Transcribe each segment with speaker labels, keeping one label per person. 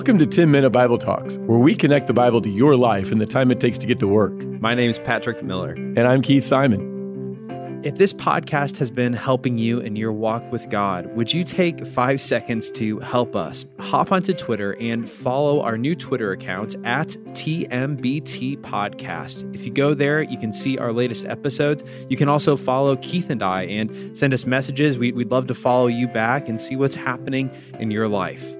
Speaker 1: Welcome to 10 Minute Bible Talks, where we connect the Bible to your life and the time it takes to get to work.
Speaker 2: My name is Patrick Miller.
Speaker 1: And I'm Keith Simon.
Speaker 2: If this podcast has been helping you in your walk with God, would you take five seconds to help us? Hop onto Twitter and follow our new Twitter account at TMBT Podcast. If you go there, you can see our latest episodes. You can also follow Keith and I and send us messages. We, would love to follow you back and see what's happening in your life.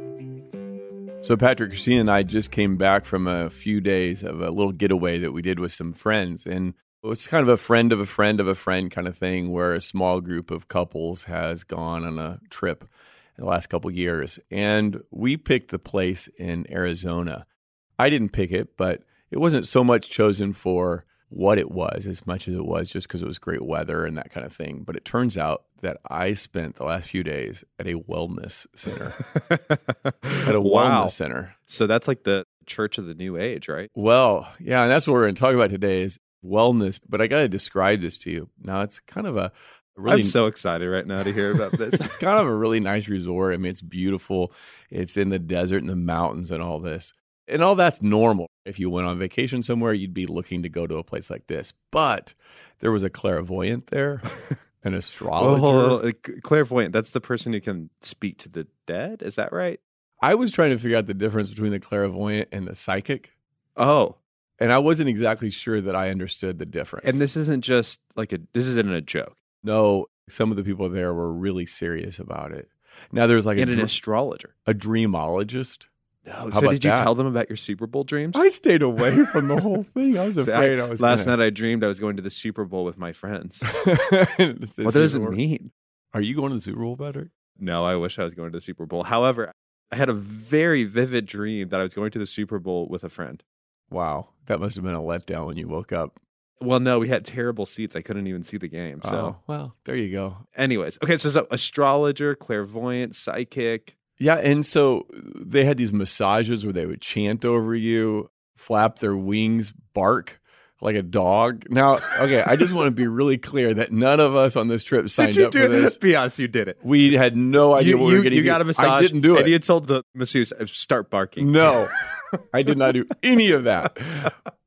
Speaker 1: So, Patrick, Christina, and I just came back from a few days of a little getaway that we did with some friends. And it's kind of a friend of a friend of a friend kind of thing where a small group of couples has gone on a trip in the last couple years. And we picked the place in Arizona. I didn't pick it, but it wasn't so much chosen for what it was as much as it was just because it was great weather and that kind of thing. But it turns out that I spent the last few days at a wellness center. at a wow. wellness center.
Speaker 2: So that's like the church of the new age, right?
Speaker 1: Well, yeah, and that's what we're going to talk about today is wellness. But I got to describe this to you. Now, it's kind of a
Speaker 2: Really, I'm so excited right now to hear about this.
Speaker 1: it's kind of a really nice resort. I mean, it's beautiful. It's in the desert and the mountains and all this. And all that's normal. If you went on vacation somewhere, you'd be looking to go to a place like this. But there was a clairvoyant there, an astrologer. Oh,
Speaker 2: clairvoyant, that's the person who can speak to the dead. Is that right?
Speaker 1: I was trying to figure out the difference between the clairvoyant and the psychic.
Speaker 2: Oh,
Speaker 1: and I wasn't exactly sure that I understood the difference.
Speaker 2: And this isn't just like a this isn't a joke.
Speaker 1: No, some of the people there were really serious about it. Now there's like
Speaker 2: and a, an astrologer,
Speaker 1: a dreamologist.
Speaker 2: How so did you that? tell them about your Super Bowl dreams?
Speaker 1: I stayed away from the whole thing. I was so afraid I, I, was.
Speaker 2: Last gonna... night I dreamed I was going to the Super Bowl with my friends. what does it mean?
Speaker 1: Are you going to the Super Bowl, Patrick?
Speaker 2: No, I wish I was going to the Super Bowl. However, I had a very vivid dream that I was going to the Super Bowl with a friend.
Speaker 1: Wow, that must have been a letdown when you woke up.
Speaker 2: Well, no, we had terrible seats. I couldn't even see the game. So, oh,
Speaker 1: well, there you go.
Speaker 2: Anyways, okay, so, so astrologer, clairvoyant, psychic.
Speaker 1: Yeah, and so they had these massages where they would chant over you, flap their wings, bark like a dog. Now, okay, I just want to be really clear that none of us on this trip signed up for this.
Speaker 2: Be honest, you did it.
Speaker 1: We had no idea
Speaker 2: you,
Speaker 1: what we were
Speaker 2: getting. You got a massage.
Speaker 1: I didn't do it.
Speaker 2: And you told the masseuse, uh, start barking.
Speaker 1: No, I did not do any of that.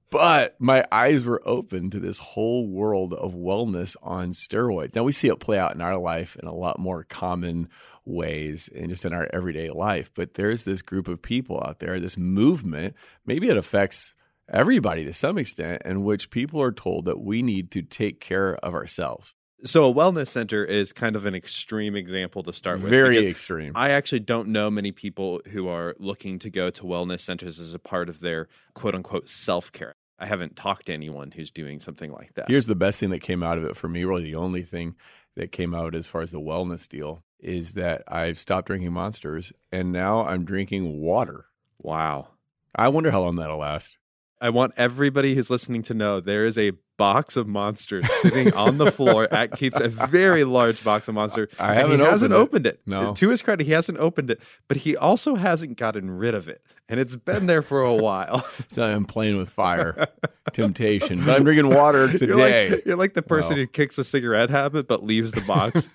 Speaker 1: But my eyes were open to this whole world of wellness on steroids. Now we see it play out in our life in a lot more common ways and just in our everyday life. But there's this group of people out there, this movement, maybe it affects everybody to some extent, in which people are told that we need to take care of ourselves.
Speaker 2: So a wellness center is kind of an extreme example to start with.
Speaker 1: Very extreme.
Speaker 2: I actually don't know many people who are looking to go to wellness centers as a part of their quote unquote self care. I haven't talked to anyone who's doing something like that.
Speaker 1: Here's the best thing that came out of it for me, really the only thing that came out as far as the wellness deal is that I've stopped drinking monsters and now I'm drinking water.
Speaker 2: Wow.
Speaker 1: I wonder how long that'll last.
Speaker 2: I want everybody who's listening to know there is a box of monsters sitting on the floor at Keith's, a very large box of monsters.
Speaker 1: I haven't
Speaker 2: he
Speaker 1: opened
Speaker 2: hasn't
Speaker 1: it.
Speaker 2: opened it.
Speaker 1: No.
Speaker 2: To his credit, he hasn't opened it, but he also hasn't gotten rid of it. And it's been there for a while.
Speaker 1: so I'm playing with fire, temptation. But I'm drinking water today.
Speaker 2: You're like, you're like the person who kicks a cigarette habit but leaves the box.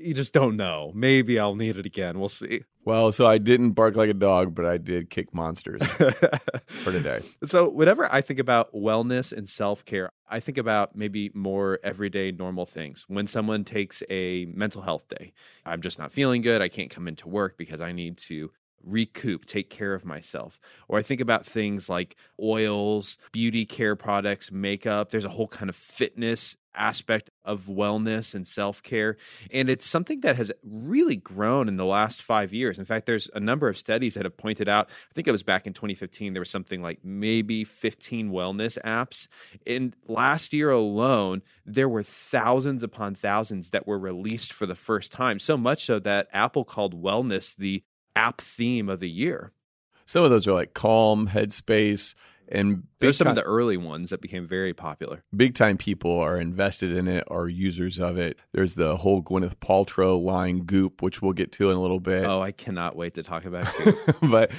Speaker 2: You just don't know. Maybe I'll need it again. We'll see.
Speaker 1: Well, so I didn't bark like a dog, but I did kick monsters for today.
Speaker 2: So, whenever I think about wellness and self care, I think about maybe more everyday normal things. When someone takes a mental health day, I'm just not feeling good. I can't come into work because I need to recoup, take care of myself. Or I think about things like oils, beauty care products, makeup. There's a whole kind of fitness aspect of wellness and self care. And it's something that has really grown in the last five years. In fact, there's a number of studies that have pointed out, I think it was back in 2015, there was something like maybe 15 wellness apps. In last year alone, there were thousands upon thousands that were released for the first time. So much so that Apple called wellness the app theme of the year.
Speaker 1: Some of those are like Calm, Headspace, and
Speaker 2: there's some time, of the early ones that became very popular.
Speaker 1: Big time people are invested in it, are users of it. There's the whole Gwyneth Paltrow line Goop, which we'll get to in a little bit.
Speaker 2: Oh, I cannot wait to talk about Goop.
Speaker 1: but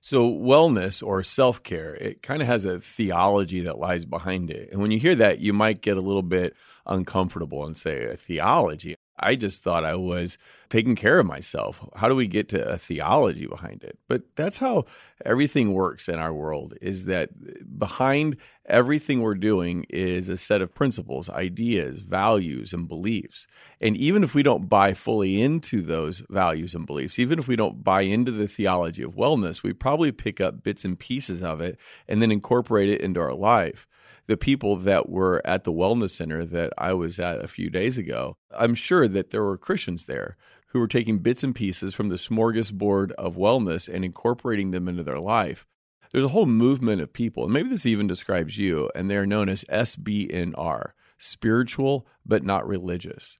Speaker 1: so wellness or self care, it kind of has a theology that lies behind it. And when you hear that, you might get a little bit uncomfortable and say, a theology? I just thought I was taking care of myself. How do we get to a theology behind it? But that's how everything works in our world is that behind everything we're doing is a set of principles, ideas, values, and beliefs. And even if we don't buy fully into those values and beliefs, even if we don't buy into the theology of wellness, we probably pick up bits and pieces of it and then incorporate it into our life the people that were at the wellness center that I was at a few days ago, I'm sure that there were Christians there who were taking bits and pieces from the smorgasbord of wellness and incorporating them into their life. There's a whole movement of people, and maybe this even describes you, and they're known as SBNR, spiritual but not religious.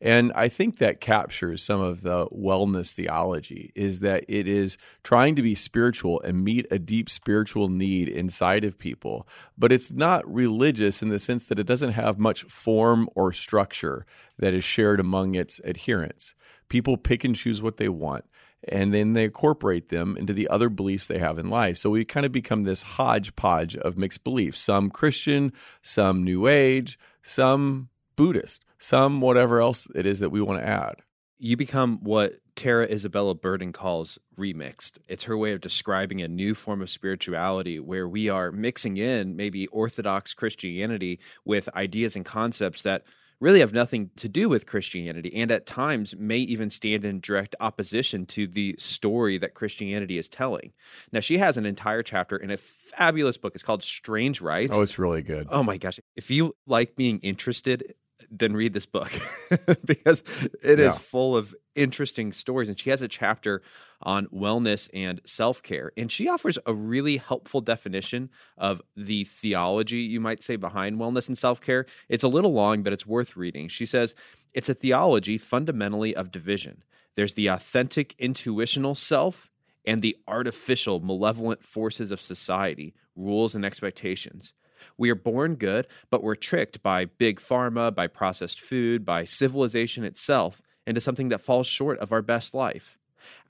Speaker 1: And I think that captures some of the wellness theology is that it is trying to be spiritual and meet a deep spiritual need inside of people, but it's not religious in the sense that it doesn't have much form or structure that is shared among its adherents. People pick and choose what they want and then they incorporate them into the other beliefs they have in life. So we kind of become this hodgepodge of mixed beliefs some Christian, some New Age, some Buddhist some whatever else it is that we want to add.
Speaker 2: You become what Tara Isabella Burton calls remixed. It's her way of describing a new form of spirituality where we are mixing in maybe Orthodox Christianity with ideas and concepts that really have nothing to do with Christianity and at times may even stand in direct opposition to the story that Christianity is telling. Now, she has an entire chapter in a fabulous book. It's called Strange Rites.
Speaker 1: Oh, it's really good.
Speaker 2: Oh my gosh. If you like being interested then read this book because it yeah. is full of interesting stories. And she has a chapter on wellness and self care. And she offers a really helpful definition of the theology, you might say, behind wellness and self care. It's a little long, but it's worth reading. She says it's a theology fundamentally of division. There's the authentic intuitional self and the artificial malevolent forces of society, rules, and expectations. We are born good, but we're tricked by big pharma, by processed food, by civilization itself into something that falls short of our best life.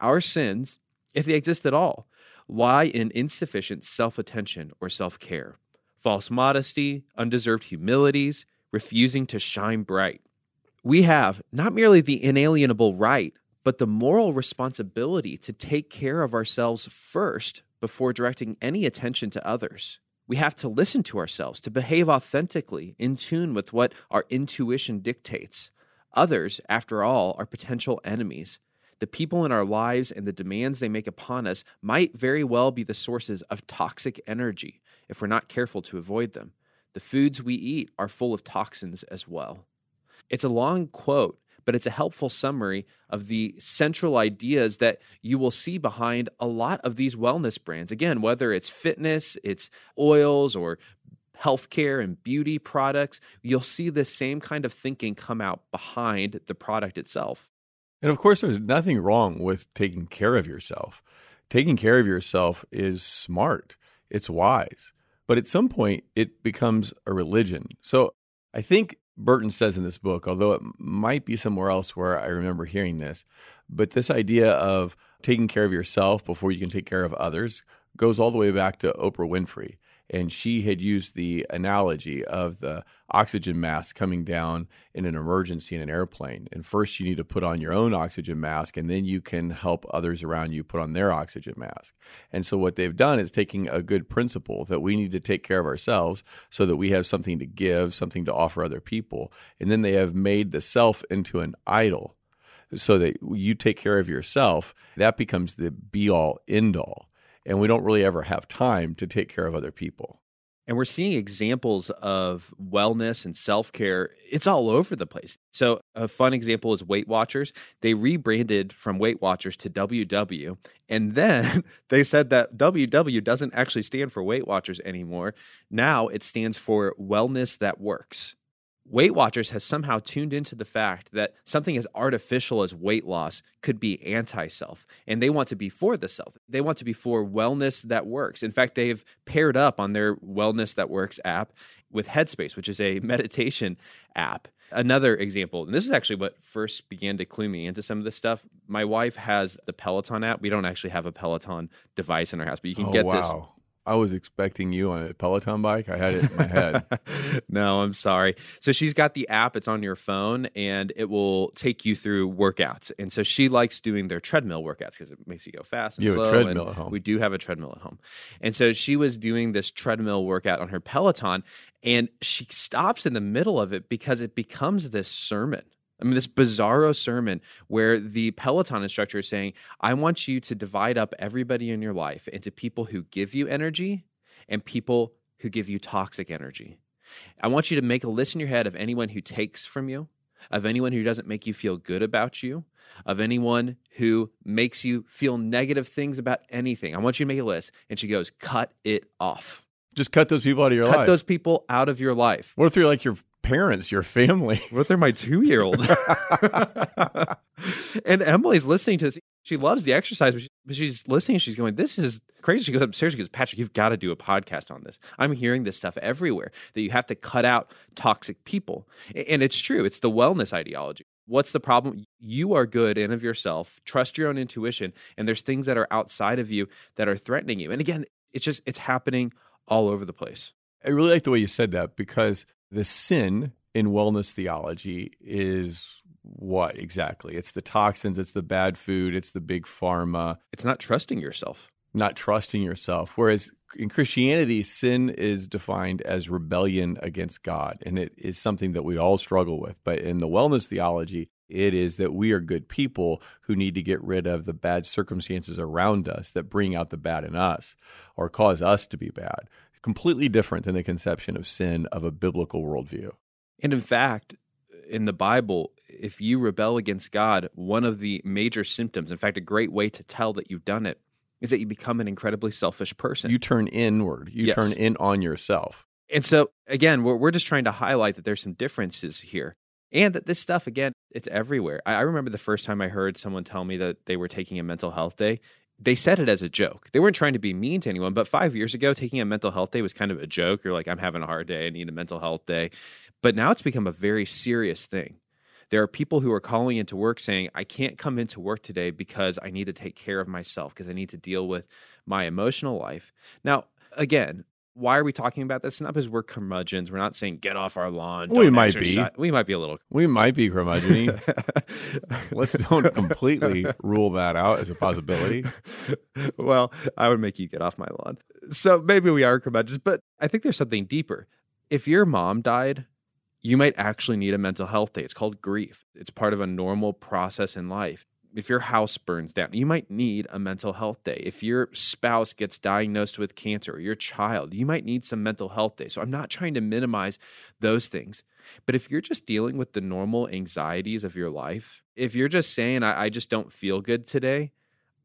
Speaker 2: Our sins, if they exist at all, lie in insufficient self attention or self care, false modesty, undeserved humilities, refusing to shine bright. We have not merely the inalienable right, but the moral responsibility to take care of ourselves first before directing any attention to others. We have to listen to ourselves, to behave authentically, in tune with what our intuition dictates. Others, after all, are potential enemies. The people in our lives and the demands they make upon us might very well be the sources of toxic energy if we're not careful to avoid them. The foods we eat are full of toxins as well. It's a long quote, but it's a helpful summary of the central ideas that you will see behind a lot of these wellness brands. Again, whether it's fitness, it's oils, or healthcare and beauty products, you'll see the same kind of thinking come out behind the product itself.
Speaker 1: And of course, there's nothing wrong with taking care of yourself. Taking care of yourself is smart, it's wise. But at some point, it becomes a religion. So I think Burton says in this book, although it might be somewhere else where I remember hearing this, but this idea of taking care of yourself before you can take care of others goes all the way back to Oprah Winfrey and she had used the analogy of the oxygen mask coming down in an emergency in an airplane. And first, you need to put on your own oxygen mask, and then you can help others around you put on their oxygen mask. And so, what they've done is taking a good principle that we need to take care of ourselves so that we have something to give, something to offer other people. And then they have made the self into an idol so that you take care of yourself. That becomes the be all, end all and we don't really ever have time to take care of other people.
Speaker 2: And we're seeing examples of wellness and self care. It's all over the place. So, a fun example is Weight Watchers. They rebranded from Weight Watchers to WW. And then they said that WW doesn't actually stand for Weight Watchers anymore. Now it stands for Wellness That Works. Weight Watchers has somehow tuned into the fact that something as artificial as weight loss could be anti self, and they want to be for the self. They want to be for wellness that works. In fact, they've paired up on their Wellness That Works app with Headspace, which is a meditation app. Another example, and this is actually what first began to clue me into some of this stuff. My wife has the Peloton app. We don't actually have a Peloton device in our house, but you can
Speaker 1: oh,
Speaker 2: get
Speaker 1: wow.
Speaker 2: this
Speaker 1: I was expecting you on a Peloton bike. I had it in my head.
Speaker 2: no, I'm sorry. So she's got the app, it's on your phone, and it will take you through workouts. And so she likes doing their treadmill workouts because it makes you go fast and
Speaker 1: you have
Speaker 2: slow.
Speaker 1: a treadmill at home.
Speaker 2: We do have a treadmill at home. And so she was doing this treadmill workout on her Peloton, and she stops in the middle of it because it becomes this sermon. I mean, this bizarro sermon where the Peloton instructor is saying, I want you to divide up everybody in your life into people who give you energy and people who give you toxic energy. I want you to make a list in your head of anyone who takes from you, of anyone who doesn't make you feel good about you, of anyone who makes you feel negative things about anything. I want you to make a list. And she goes, cut it off.
Speaker 1: Just cut those people out of your
Speaker 2: cut
Speaker 1: life.
Speaker 2: Cut those people out of your life.
Speaker 1: What if they're like your parents, your family?
Speaker 2: What if they're my two year old? and Emily's listening to this. She loves the exercise, but, she, but she's listening. She's going, This is crazy. She goes upstairs. She goes, Patrick, you've got to do a podcast on this. I'm hearing this stuff everywhere that you have to cut out toxic people. And it's true, it's the wellness ideology. What's the problem? You are good in of yourself. Trust your own intuition. And there's things that are outside of you that are threatening you. And again, it's just, it's happening all over the place.
Speaker 1: I really like the way you said that because the sin in wellness theology is what exactly? It's the toxins, it's the bad food, it's the big pharma.
Speaker 2: It's not trusting yourself.
Speaker 1: Not trusting yourself. Whereas in Christianity, sin is defined as rebellion against God, and it is something that we all struggle with. But in the wellness theology, it is that we are good people who need to get rid of the bad circumstances around us that bring out the bad in us or cause us to be bad. Completely different than the conception of sin of a biblical worldview.
Speaker 2: And in fact, in the Bible, if you rebel against God, one of the major symptoms, in fact, a great way to tell that you've done it, is that you become an incredibly selfish person.
Speaker 1: You turn inward, you
Speaker 2: Yes.
Speaker 1: turn in on yourself.
Speaker 2: And so, again, we're, we're just trying to highlight that there's some differences here. And that this stuff, again, it's everywhere. I, I remember the first time I heard someone tell me that they were taking a mental health day. They said it as a joke. They weren't trying to be mean to anyone, but five years ago, taking a mental health day was kind of a joke. You're like, I'm having a hard day. I need a mental health day. But now it's become a very serious thing. There are people who are calling into work saying, I can't come into work today because I need to take care of myself, because I need to deal with my emotional life. Now, again, why are we talking about this? Not because we're curmudgeons. We're not saying get off our lawn.
Speaker 1: We might be.
Speaker 2: We might be a little.
Speaker 1: We might be curmudgeon Let's don't completely rule that out as a possibility.
Speaker 2: well, I would make you get off my lawn. So maybe we are curmudgeons, but I think there's something deeper. If your mom died, you might actually need a mental health day. It's called grief. It's part of a normal process in life. If your house burns down, you might need a mental health day. If your spouse gets diagnosed with cancer or your child, you might need some mental health day. So I'm not trying to minimize those things. But if you're just dealing with the normal anxieties of your life, if you're just saying, I, I just don't feel good today,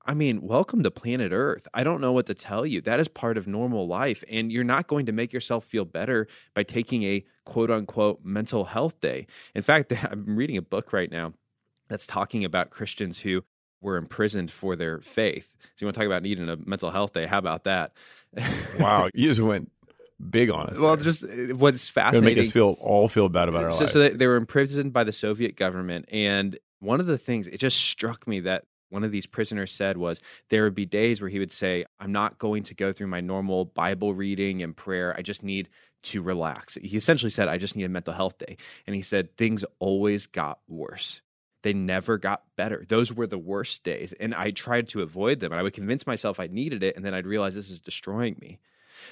Speaker 2: I mean, welcome to planet Earth. I don't know what to tell you. That is part of normal life. And you're not going to make yourself feel better by taking a quote unquote mental health day. In fact, I'm reading a book right now that's talking about Christians who were imprisoned for their faith. So you want to talk about needing a mental health day? How about that?
Speaker 1: Wow, you just went big on us.
Speaker 2: well,
Speaker 1: there.
Speaker 2: just what's fascinating.
Speaker 1: make us feel all feel bad about our
Speaker 2: so, so they, they were imprisoned by the Soviet government, and one of the things it just struck me that one of these prisoners said was there would be days where he would say, "I'm not going to go through my normal Bible reading and prayer. I just need to relax." He essentially said, "I just need a mental health day," and he said things always got worse. They never got better. Those were the worst days, and I tried to avoid them. And I would convince myself I needed it, and then I'd realize this is destroying me.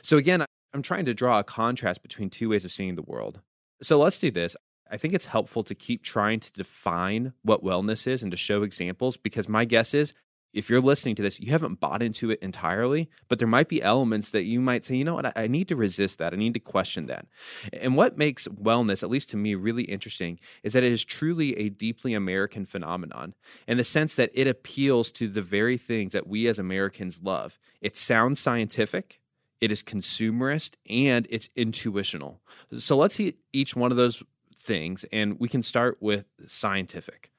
Speaker 2: So again, I'm trying to draw a contrast between two ways of seeing the world. So let's do this. I think it's helpful to keep trying to define what wellness is and to show examples because my guess is if you're listening to this, you haven't bought into it entirely, but there might be elements that you might say, you know what, I, need to resist that. I need to question that. And what makes wellness, at least to me, really interesting is that it is truly a deeply American phenomenon in the sense that it appeals to the very things that we as Americans love. It sounds scientific, it is consumerist, and it's intuitional. So let's see each one of those things, and we can start with scientific.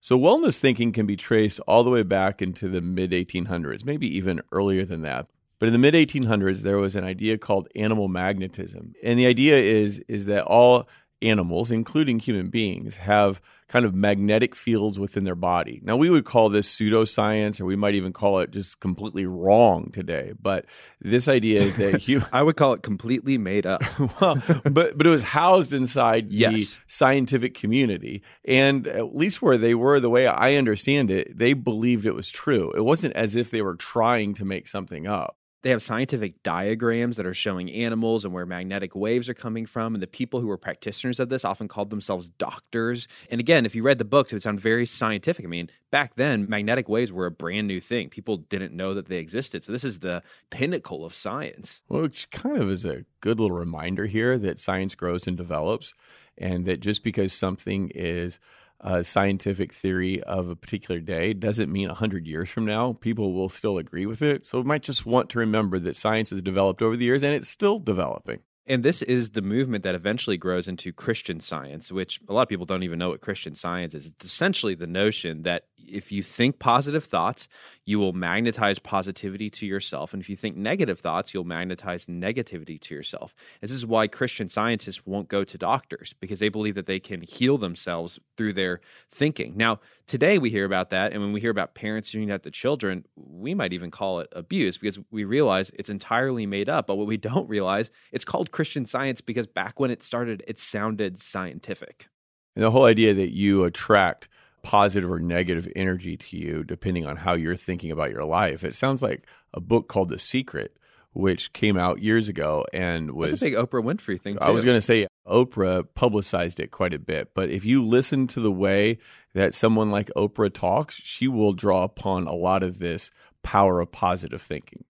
Speaker 1: So, wellness thinking can be traced all the way back into the mid 1800s, maybe even earlier than that. But in the mid 1800s, there was an idea called animal magnetism, and the idea is is that all animals, including human beings, have kind of magnetic fields within their body. Now, we would call this pseudoscience, or we might even call it just completely wrong today. But this idea that you,
Speaker 2: I would call it completely made up.
Speaker 1: well, but but it was housed inside
Speaker 2: Yes.
Speaker 1: the scientific community, and at least where they were, the way I understand it, they believed it was true. It wasn't as if they were trying to make something up.
Speaker 2: They have scientific diagrams that are showing animals and where magnetic waves are coming from. And the people who were practitioners of this often called themselves doctors. And again, if you read the books, it would sound very scientific. I mean, back then, magnetic waves were a brand new thing. People didn't know that they existed. So this is the pinnacle of science.
Speaker 1: Well, which kind of is a good little reminder here that science grows and develops, and that just because something is a scientific theory of a particular day doesn't mean 100 years from now people will still agree with it. So we might just want to remember that science has developed over the years and it's still developing.
Speaker 2: And this is the movement that eventually grows into Christian science, which a lot of people don't even know what Christian science is. It's essentially the notion that if you think positive thoughts, you will magnetize positivity to yourself. And if you think negative thoughts, you'll magnetize negativity to yourself. This is why Christian scientists won't go to doctors because they believe that they can heal themselves through their thinking. Now, today we hear about that. And when we hear about parents doing that to children, we might even call it abuse because we realize it's entirely made up. But what we don't realize, it's called Christian science because back when it started, it sounded scientific.
Speaker 1: And the whole idea that you attract positive or negative energy to you depending on how you're thinking about your life. It sounds like a book called The Secret, which came out years ago and was
Speaker 2: That's a big Oprah Winfrey thing. Too.
Speaker 1: I was going to say Oprah publicized it quite a bit, but if you listen to the way that someone like Oprah talks, she will draw upon a lot of this power of positive thinking.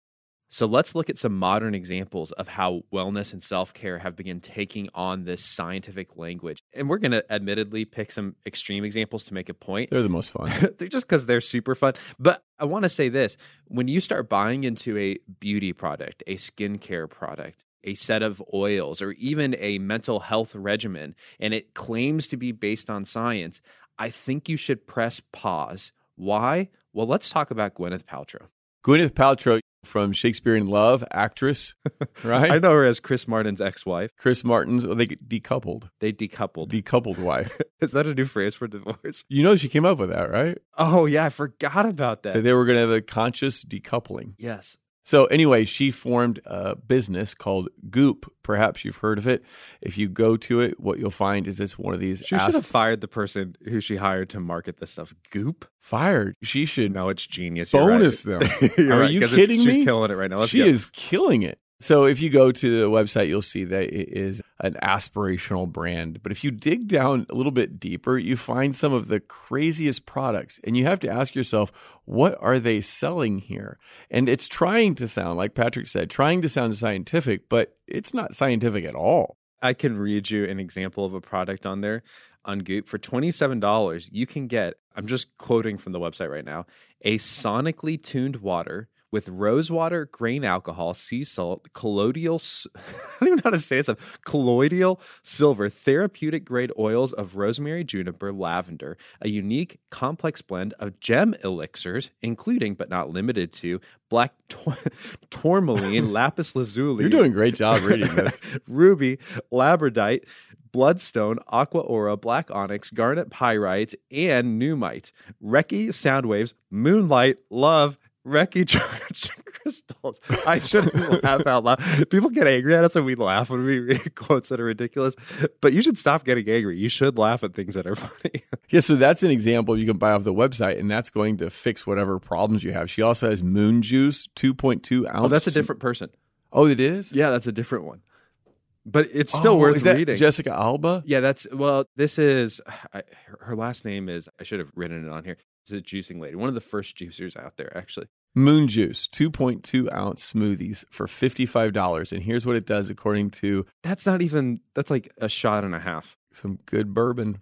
Speaker 2: So let's look at some modern examples of how wellness and self care have begun taking on this scientific language. And we're going to admittedly pick some extreme examples to make a point.
Speaker 1: They're the most fun.
Speaker 2: they're just because they're super fun. But I want to say this when you start buying into a beauty product, a skincare product, a set of oils, or even a mental health regimen, and it claims to be based on science, I think you should press pause. Why? Well, let's talk about Gwyneth Paltrow.
Speaker 1: Gwyneth Paltrow from Shakespeare in Love, actress, right?
Speaker 2: I know her as Chris Martin's ex wife.
Speaker 1: Chris Martin's, well, they decoupled.
Speaker 2: They decoupled.
Speaker 1: Decoupled wife.
Speaker 2: Is that a new phrase for divorce?
Speaker 1: You know, she came up with that, right?
Speaker 2: Oh, yeah. I forgot about that.
Speaker 1: That they were going to have a conscious decoupling.
Speaker 2: yes.
Speaker 1: So anyway, she formed a business called Goop. Perhaps you've heard of it. If you go to it, what you'll find is it's one of these
Speaker 2: She
Speaker 1: ass-
Speaker 2: should have fired the person who she hired to market this stuff. Goop?
Speaker 1: fired. She should
Speaker 2: No, it's genius. You're
Speaker 1: bonus
Speaker 2: right.
Speaker 1: them. Are
Speaker 2: right,
Speaker 1: you kidding
Speaker 2: She's
Speaker 1: me?
Speaker 2: killing it right now. Let's
Speaker 1: she
Speaker 2: go.
Speaker 1: is killing it. So if you go to the website, you'll see that it is an aspirational brand. But if you dig down a little bit deeper, you find some of the craziest products. And you have to ask yourself, what are they selling here? And it's trying to sound, like Patrick said, trying to sound scientific, but it's not scientific at all.
Speaker 2: I can read you an example of a product on there on Goop. For $27, you can get, I'm just quoting from the website right now, a sonically tuned water with rosewater, grain alcohol, sea salt, colloidal, I don't even know how to say this stuff, colloidal silver, therapeutic grade oils of rosemary, juniper, lavender, a unique complex blend of gem elixirs, including but not limited to black tor- tourmaline, lapis lazuli.
Speaker 1: You're doing a great job reading this.
Speaker 2: ruby, labradite, bloodstone, aqua aura, black onyx, garnet pyrite, and numite. Reiki sound waves, moonlight, love, Reiki charged crystals. I shouldn't laugh out loud. People get angry at us and we laugh when we read quotes that are ridiculous. But you should stop getting angry. You should laugh at things that are funny.
Speaker 1: Yeah, so that's an example you can buy off the website, and that's going to fix whatever problems you have. She also has Moon Juice, 2.2 ounce.
Speaker 2: Oh, that's a different person.
Speaker 1: Oh, it is?
Speaker 2: Yeah, that's a different one. But it's still
Speaker 1: Oh,
Speaker 2: worth
Speaker 1: is that
Speaker 2: reading.
Speaker 1: Jessica Alba?
Speaker 2: Yeah, that's well. This is I, her, her last name is. I should have written it on here. It's a juicing lady, one of the first juicers out there, actually.
Speaker 1: Moon Juice, 2.2 ounce smoothies for $55. And here's what it does according to
Speaker 2: That's not even. That's like a shot and a half.
Speaker 1: some good bourbon.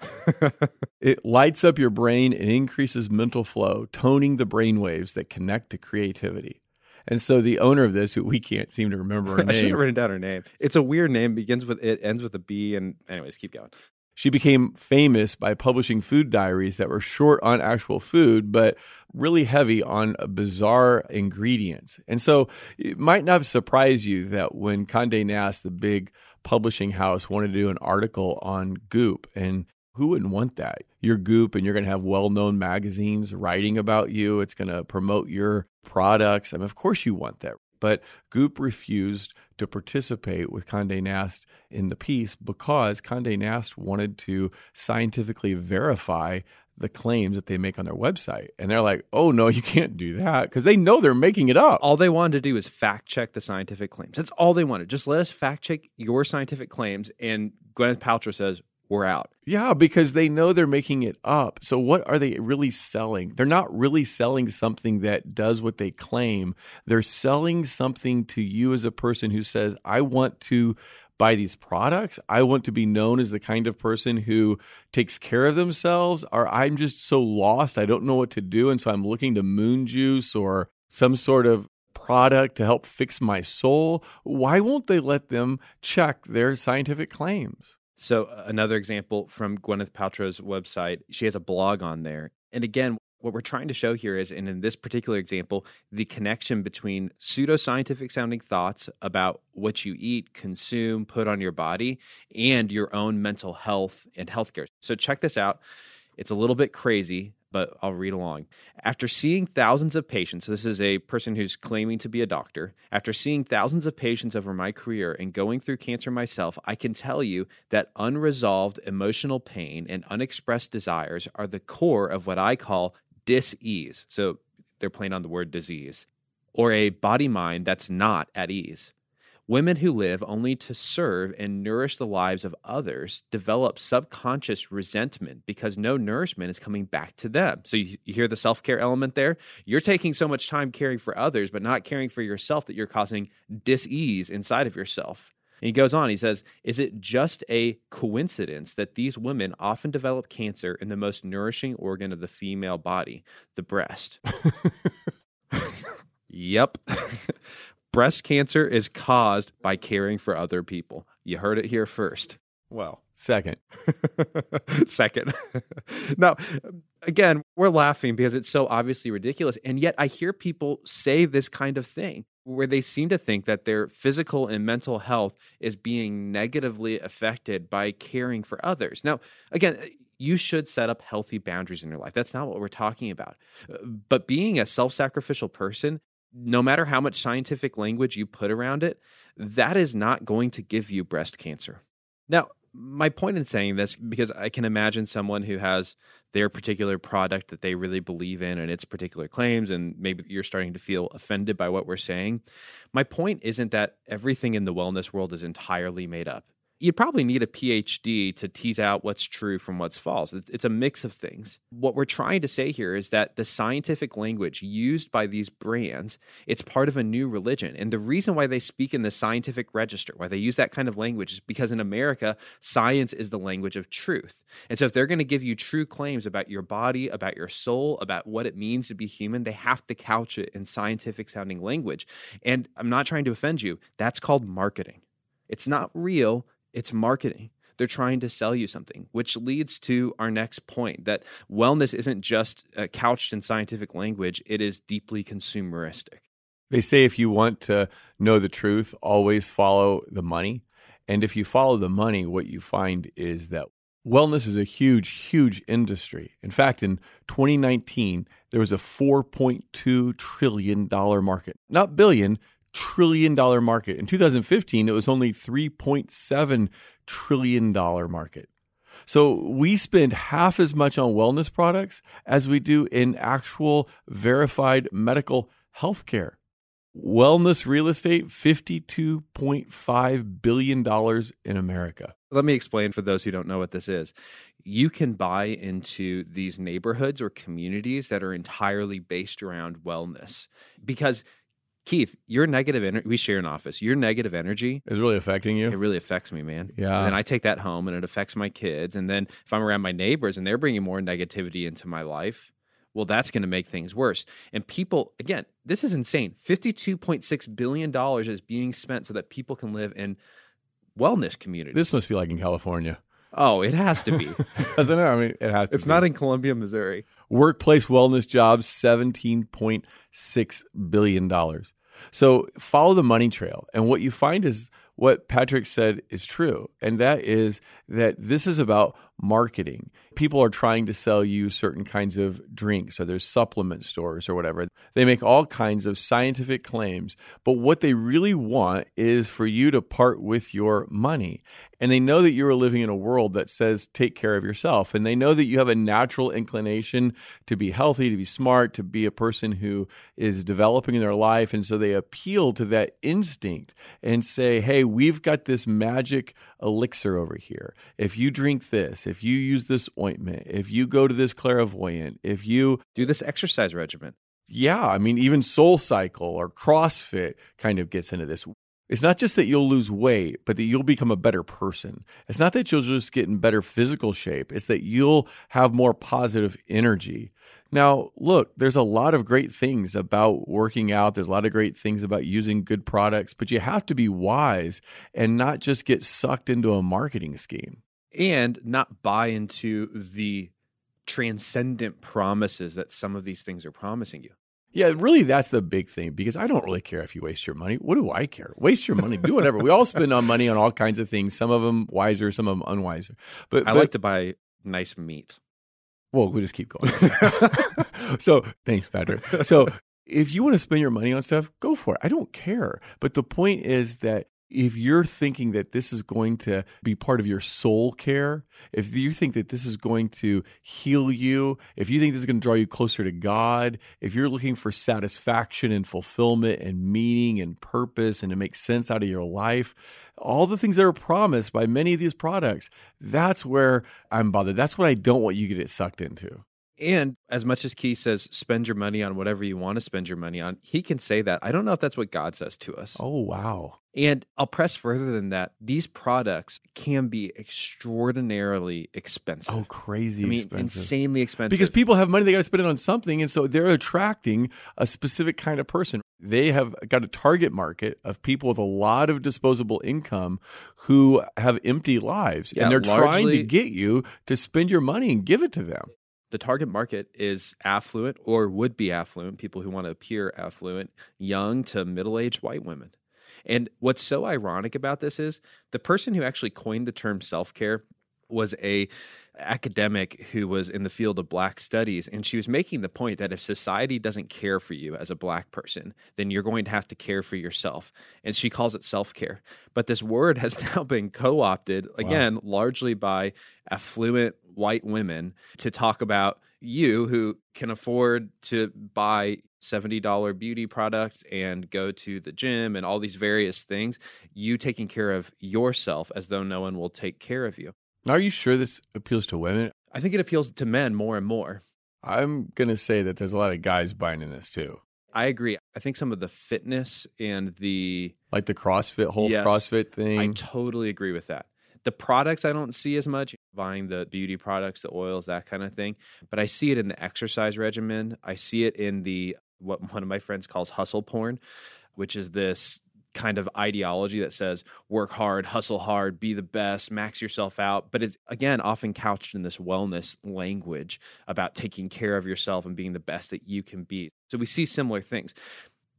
Speaker 1: it lights up your brain and increases mental flow, toning the brain waves that connect to creativity. And so the owner of this, who we can't seem to remember her
Speaker 2: I should have written down her name. It's a weird name. Begins with it, ends with a B, and anyways, keep going.
Speaker 1: she became famous by publishing food diaries that were short on actual food, but really heavy on bizarre ingredients. And so it might not surprise you that when Condé Nast, the big publishing house wanted to do an article on Goop. And who wouldn't want that? Your Goop, and you're going to have well known magazines writing about you. It's going to promote your products. I mean, of course, you want that. But Goop refused to participate with Conde Nast in the piece because Conde Nast wanted to scientifically verify the claims that they make on their website. And they're like, oh, no, you can't do that because they know they're making it up.
Speaker 2: All they wanted to do is fact check the scientific claims. That's all they wanted. Just let us fact check your scientific claims. And Gwyneth Paltrow says, we're out.
Speaker 1: Yeah, because they know they're making it up. So, what are they really selling? They're not really selling something that does what they claim. They're selling something to you as a person who says, I want to buy these products. I want to be known as the kind of person who takes care of themselves, or I'm just so lost, I don't know what to do. And so I'm looking to moon juice or some sort of product to help fix my soul. Why won't they let them check their scientific claims?
Speaker 2: So, another example from Gwyneth Paltrow's website, she has a blog on there. And again, what we're trying to show here is, and in this particular example, the connection between pseudoscientific sounding thoughts about what you eat, consume, put on your body, and your own mental health and healthcare. So check this out. It's a little bit crazy, but I'll read along. After seeing thousands of patients, so this is a person who's claiming to be a doctor. After seeing thousands of patients over my career and going through cancer myself, I can tell you that unresolved emotional pain and unexpressed desires are the core of what I call dis-ease. So they're playing on the word disease, or a body mind that's not at ease. Women who live only to serve and nourish the lives of others develop subconscious resentment because no nourishment is coming back to them. So you, you hear the self care element there? You're taking so much time caring for others, but not caring for yourself that you're causing dis ease inside of yourself. And he goes on, he says, Is it just a coincidence that these women often develop cancer in the most nourishing organ of the female body, the breast? yep. breast cancer is caused by caring for other people. You heard it here first.
Speaker 1: Well, second.
Speaker 2: second. now, again, we're laughing because it's so obviously ridiculous. And yet I hear people say this kind of thing where they seem to think that their physical and mental health is being negatively affected by caring for others. Now, again, eh, you should set up healthy boundaries in your life. That's not what we're talking about. Uh, but being a self sacrificial person, no matter how much scientific language you put around it, that is not going to give you breast cancer. Now, my point in saying this because I can imagine someone who has their particular product that they really believe in and its particular claims, and maybe you're starting to feel offended by what we're saying. My point isn't that everything in the wellness world is entirely made up you'd probably need a PhD to tease out what's true from what's false. It's, it's, a mix of things. What we're trying to say here is that the scientific language used by these brands, it's part of a new religion. And the reason why they speak in the scientific register, why they use that kind of language is because in America, science is the language of truth. And so if they're going to give you true claims about your body, about your soul, about what it means to be human, they have to couch it in scientific sounding language. And I'm not trying to offend you. That's called marketing. It's not real it's marketing. They're trying to sell you something, which leads to our next point that wellness isn't just uh, couched in scientific language, it is deeply consumeristic.
Speaker 1: They say if you want to know the truth, always follow the money. And if you follow the money, what you find is that wellness is a huge, huge industry. In fact, in 2019, there was a $4.2 trillion market, not billion, trillion dollar market. In 2015, it was only 3.7 trillion dollar market. So we spend half as much on wellness products as we do in actual verified medical health care. Wellness real estate, $52.5 billion in America.
Speaker 2: Let me explain for those who don't know what this is. You can buy into these neighborhoods or communities that are entirely based around wellness because Keith, your negative energy, we share an office. Your negative energy
Speaker 1: is really affecting you.
Speaker 2: It really affects me, man.
Speaker 1: Yeah.
Speaker 2: And I take that home and it affects my kids. And then if I'm around my neighbors and they're bringing more negativity into my life, well, that's going to make things worse. And people, again, this is insane. $52.6 billion is being spent so that people can live in wellness communities.
Speaker 1: This must be like in California.
Speaker 2: Oh, it has to be.
Speaker 1: Doesn't it? I mean, it has to
Speaker 2: It's
Speaker 1: be.
Speaker 2: not in Columbia, Missouri.
Speaker 1: Workplace wellness jobs, $17.6 billion. So follow the money trail. And what you find is what Patrick said is true, and that is that this is about marketing. People are trying to sell you certain kinds of drinks, or there's supplement stores or whatever. They make all kinds of scientific claims, but what they really want is for you to part with your money. And they know that you're living in a world that says take care of yourself. And they know that you have a natural inclination to be healthy, to be smart, to be a person who is developing in their life. And so they appeal to that instinct and say, hey, we've got this magic elixir over here. If you drink this, if you use this ointment, if you go to this clairvoyant, if you
Speaker 2: do this exercise regimen.
Speaker 1: Yeah, I mean, even Soul Cycle or CrossFit kind of gets into this. It's not just that you'll lose weight, but that you'll become a better person. It's not that you'll just get in better physical shape, it's that you'll have more positive energy. Now, look, there's a lot of great things about working out. There's a lot of great things about using good products, but you have to be wise and not just get sucked into a marketing scheme.
Speaker 2: And not buy into the transcendent promises that some of these things are promising you.
Speaker 1: Yeah, really, that's the big thing because I don't really care if you waste your money. What do I care? Waste your money, do whatever. we all spend on money on all kinds of things. Some of them wiser, some of them unwiser. But
Speaker 2: I
Speaker 1: but,
Speaker 2: like to buy nice meat.
Speaker 1: Well, we'll just keep going. so thanks, Patrick. So if you want to spend your money on stuff, go for it. I don't care. But the point is that if you're thinking that this is going to be part of your soul care, if you think that this is going to heal you, if you think this is going to draw you closer to God, if you're looking for satisfaction and fulfillment and meaning and purpose and to make sense out of your life, all the things that are promised by many of these products, that's where I'm bothered. That's what I don't want you to get sucked into.
Speaker 2: And as much as Keith says, spend your money on whatever you want to spend your money on, he can say that. I don't know if that's what God says to us.
Speaker 1: Oh, wow.
Speaker 2: And I'll press further than that. These products can be extraordinarily expensive.
Speaker 1: Oh, crazy
Speaker 2: I mean,
Speaker 1: expensive.
Speaker 2: insanely expensive.
Speaker 1: Because people have money, they got to spend it on something. And so they're attracting a specific kind of person. They have got a target market of people with a lot of disposable income who have empty lives.
Speaker 2: Yeah,
Speaker 1: and they're trying to get you to spend your money and give it to them.
Speaker 2: The target market is affluent or would be affluent, people who want to appear affluent, young to middle aged white women. And what's so ironic about this is the person who actually coined the term self care was a academic who was in the field of black studies and she was making the point that if society doesn't care for you as a black person then you're going to have to care for yourself and she calls it self-care. But this word has now been co-opted again largely by affluent white women to talk about you who can afford to buy $70 beauty products and go to the gym and all these various things you taking care of yourself as though no one will take care of you
Speaker 1: Are you sure this appeals to women?
Speaker 2: I think it appeals to men more and more.
Speaker 1: I'm going to say that there's a lot of guys buying in this too.
Speaker 2: I agree. I think some of the fitness and the
Speaker 1: Like the CrossFit, whole
Speaker 2: Yes.
Speaker 1: CrossFit thing.
Speaker 2: I totally agree with that. The products I don't see as much, buying the beauty products, the oils, that kind of thing, but I see it in the exercise regimen. I see it in the what one of my friends calls hustle porn, which is this kind of ideology that says work hard, hustle hard, be the best, max yourself out, but it's again often couched in this wellness language about taking care of yourself and being the best that you can be. So we see similar things.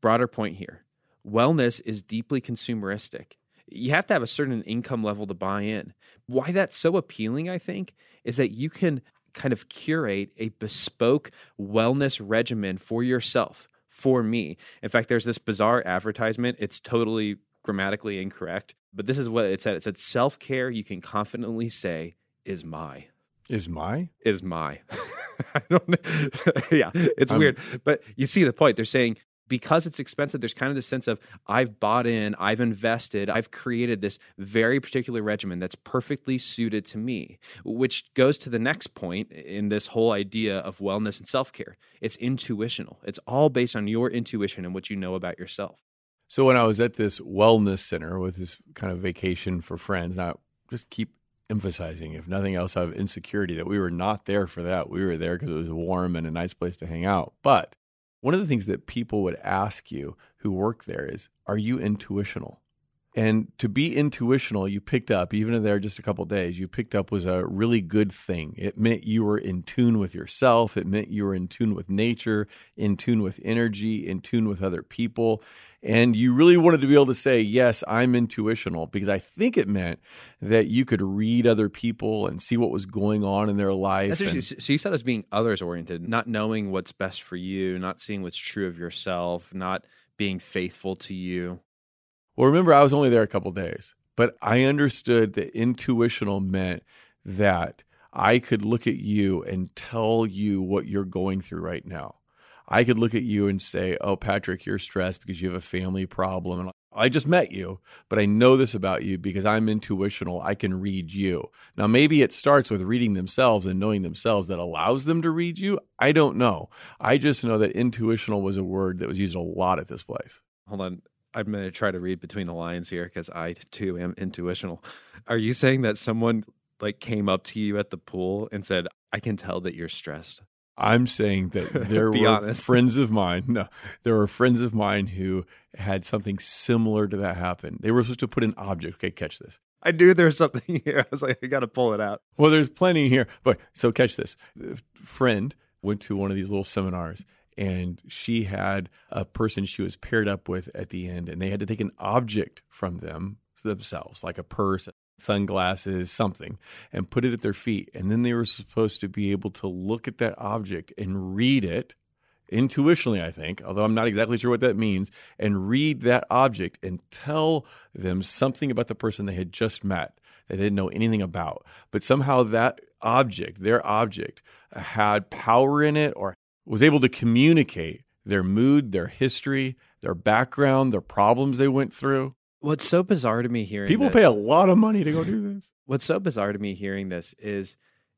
Speaker 2: Broader point here. Wellness is deeply consumeristic you have to have a certain income level to buy in. Why that's so appealing, I think, is that you can kind of curate a bespoke wellness regimen for yourself, for me. In fact, there's this bizarre advertisement. It's totally grammatically incorrect, but this is what it said. It said self care, you can confidently say, is my.
Speaker 1: Is my?
Speaker 2: Is my. I don't know. yeah, it's
Speaker 1: I'm-
Speaker 2: weird. But you see the point. They're saying because it's expensive, there's kind of this sense of I've bought in, I've invested, I've created this very particular regimen that's perfectly suited to me, which goes to the next point in this whole idea of wellness and self care. It's intuitional, it's all based on your intuition and what you know about yourself.
Speaker 1: So when I was at this wellness center with this kind of vacation for friends, and I just keep emphasizing, if nothing else, out of insecurity, that we were not there for that. We were there because it was warm and a nice place to hang out. But one of the things that people would ask you who work there is, are you intuitional? And to be intuitional, you picked up, even in there just a couple days, you picked up was a really good thing. It meant you were in tune with yourself. It meant you were in tune with nature, in tune with energy, in tune with other people. And you really wanted to be able to say, yes, I'm intuitional, because I think it meant that you could read other people and see what was going on in their life.
Speaker 2: That's
Speaker 1: and,
Speaker 2: so you said as being others oriented, not knowing what's best for you, not seeing what's true of yourself, not being faithful to you.
Speaker 1: Well, remember, I was only there a couple days, but I understood that intuitional meant that I could look at you and tell you what you're going through right now. I could look at you and say, Oh, Patrick, you're stressed because you have a family problem. And I just met you, but I know this about you because I'm intuitional. I can read you. Now, maybe it starts with reading themselves and knowing themselves that allows them to read you. I don't know. I just know that intuitional was a word that was used a lot at this place.
Speaker 2: Hold on. I'm going to try to read between the lines here because I too am intuitional. Are you saying that someone like came up to you at the pool and said, "I can tell that you're stressed"?
Speaker 1: I'm saying that there were honest. friends of mine. No, there were friends of mine who had something similar to that happen. They were supposed to put an object. Okay, catch this.
Speaker 2: I knew there was something here. I was like, I got to pull it out.
Speaker 1: Well, there's plenty here. But so catch this. A friend went to one of these little seminars and she had a person she was paired up with at the end, and they had to take an object from them themselves, like a purse, sunglasses, something, and put it at their feet. And then they were supposed to be able to look at that object and read it intuitionally, I think, although I'm not exactly sure what that means, and read that object and tell them something about the person they had just met that they didn't know anything about. But somehow that object, their object, had power in it or was able to communicate their mood, their history, their background, their problems they went through.
Speaker 2: What's so bizarre to me hearing
Speaker 1: people
Speaker 2: this,
Speaker 1: pay a lot of money to go do this.
Speaker 2: What's so bizarre to me hearing this is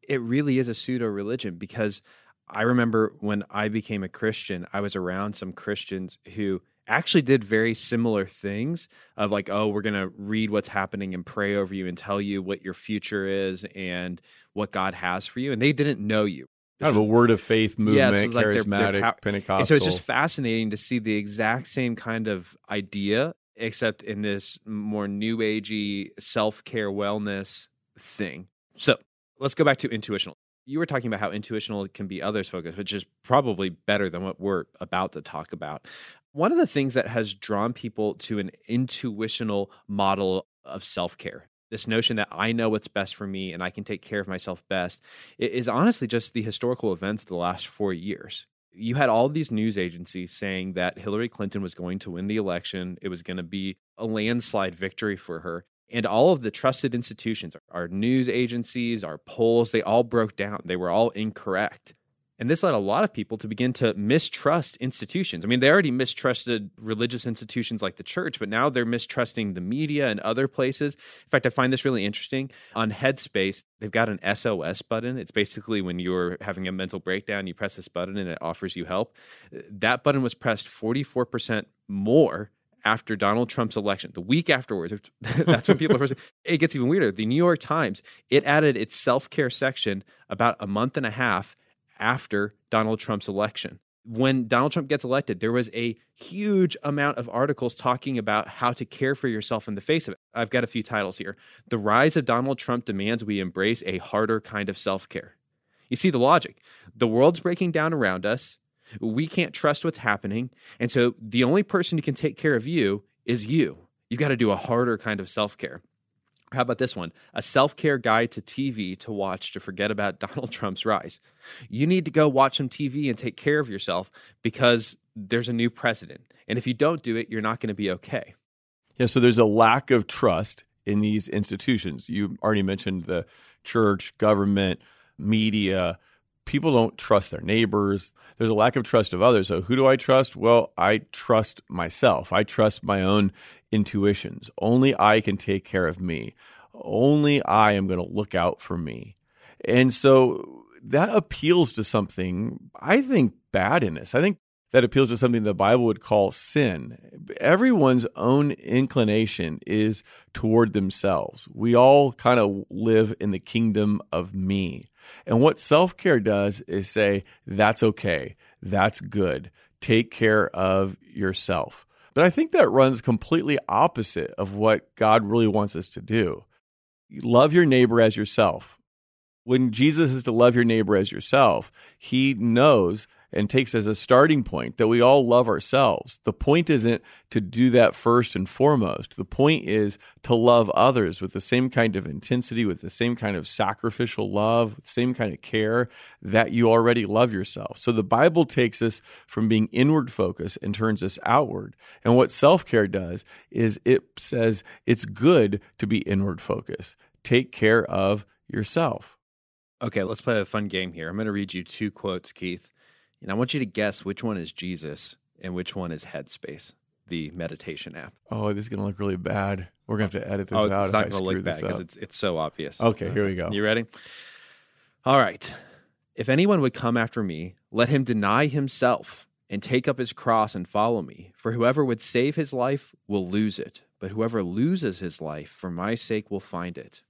Speaker 2: it really is a pseudo religion because I remember when I became a Christian, I was around some Christians who actually did very similar things of like, oh, we're going to read what's happening and pray over you and tell you what your future is and what God has for you. And they didn't know you
Speaker 1: kind of a word of faith movement, yes, like charismatic, they're, they're Pentecostal.
Speaker 2: And so it's just fascinating to see the exact same kind of idea, except in this more new agey self care wellness thing. So let's go back to intuitional. You were talking about how intuitional can be others focused, which is probably better than what we're about to talk about. One of the things that has drawn people to an intuitional model of self care this notion that I know what's best for me and I can take care of myself best is honestly just the historical events of the last four years. You had all these news agencies saying that Hillary Clinton was going to win the election. It was going to be a landslide victory for her. And all of the trusted institutions, our news agencies, our polls, they all broke down. They were all incorrect. And this led a lot of people to begin to mistrust institutions. I mean, they already mistrusted religious institutions like the church, but now they're mistrusting the media and other places. In fact, I find this really interesting. On Headspace, they've got an SOS button. It's basically when you're having a mental breakdown, you press this button and it offers you help. That button was pressed 44% more after Donald Trump's election, the week afterwards. That's when people are first. It gets even weirder. The New York Times, it added its self care section about a month and a half after Donald Trump's election. When Donald Trump gets elected, there was a huge amount of articles talking about how to care for yourself in the face of it. I've got a few titles here. The rise of Donald Trump demands we embrace a harder kind of self care. You see the logic. The world's breaking down around us. We can't trust what's happening. And so the only person who can take care of you is you. You've got to do a harder kind of self care. How about this one? A self care guide to TV to watch to forget about Donald Trump's rise. You need to go watch some TV and take care of yourself because there's a new president. And if you don't do it, you're not going to be okay.
Speaker 1: Yeah, so there's a lack of trust in these institutions. You already mentioned the church, government, media. People don't trust their neighbors. There's a lack of trust of others. So, who do I trust? Well, I trust myself. I trust my own intuitions. Only I can take care of me. Only I am going to look out for me. And so that appeals to something I think bad in us. I think that appeals to something the Bible would call sin. Everyone's own inclination is toward themselves. We all kind of live in the kingdom of me. And what self care does is say, that's okay, that's good, take care of yourself. But I think that runs completely opposite of what God really wants us to do. Love your neighbor as yourself. When Jesus is to love your neighbor as yourself, he knows and takes as a starting point that we all love ourselves. The point isn't to do that first and foremost. The point is to love others with the same kind of intensity, with the same kind of sacrificial love, with the same kind of care that you already love yourself. So the Bible takes us from being inward focused and turns us outward. And what self care does is it says it's good to be inward focused. Take care of yourself.
Speaker 2: Okay, let's play a fun game here. I'm going to read you two quotes, Keith. And I want you to guess which one is Jesus and which one is Headspace, the meditation app.
Speaker 1: Oh, this is going to look really bad. We're going to have to edit this
Speaker 2: oh,
Speaker 1: out.
Speaker 2: It's not
Speaker 1: going
Speaker 2: to look bad because it's, it's so obvious.
Speaker 1: Okay, here we go.
Speaker 2: You ready? All right. If anyone would come after me, let him deny himself and take up his cross and follow me. For whoever would save his life will lose it, but whoever loses his life for my sake will find it.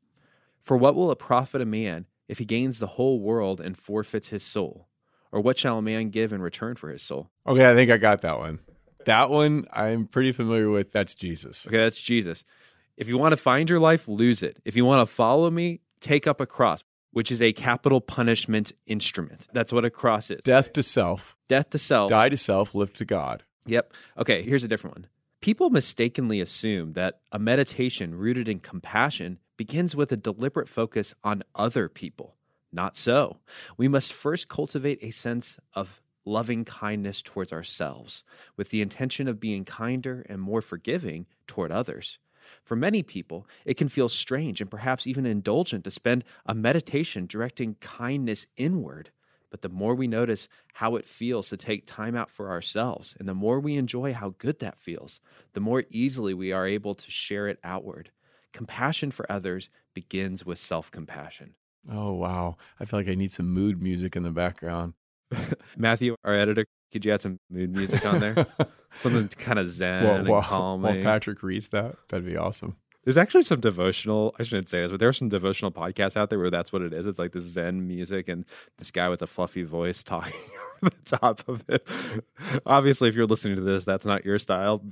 Speaker 2: For what will it profit a man if he gains the whole world and forfeits his soul? Or what shall a man give in return for his soul?
Speaker 1: Okay, I think I got that one. That one I'm pretty familiar with. That's Jesus.
Speaker 2: Okay, that's Jesus. If you want to find your life, lose it. If you want to follow me, take up a cross, which is a capital punishment instrument. That's what a cross is.
Speaker 1: Death to self.
Speaker 2: Death to self.
Speaker 1: Die to self, live to God.
Speaker 2: Yep. Okay, here's a different one. People mistakenly assume that a meditation rooted in compassion begins with a deliberate focus on other people. Not so. We must first cultivate a sense of loving kindness towards ourselves, with the intention of being kinder and more forgiving toward others. For many people, it can feel strange and perhaps even indulgent to spend a meditation directing kindness inward. But the more we notice how it feels to take time out for ourselves, and the more we enjoy how good that feels, the more easily we are able to share it outward. Compassion for others begins with self compassion.
Speaker 1: Oh wow! I feel like I need some mood music in the background.
Speaker 2: Matthew, our editor, could you add some mood music on there? Something kind of zen
Speaker 1: well,
Speaker 2: and
Speaker 1: well,
Speaker 2: calming.
Speaker 1: While Patrick reads that, that'd be awesome.
Speaker 2: There's actually some devotional. I shouldn't say this, but there are some devotional podcasts out there where that's what it is. It's like this Zen music and this guy with a fluffy voice talking over the top of it. Obviously, if you're listening to this, that's not your style.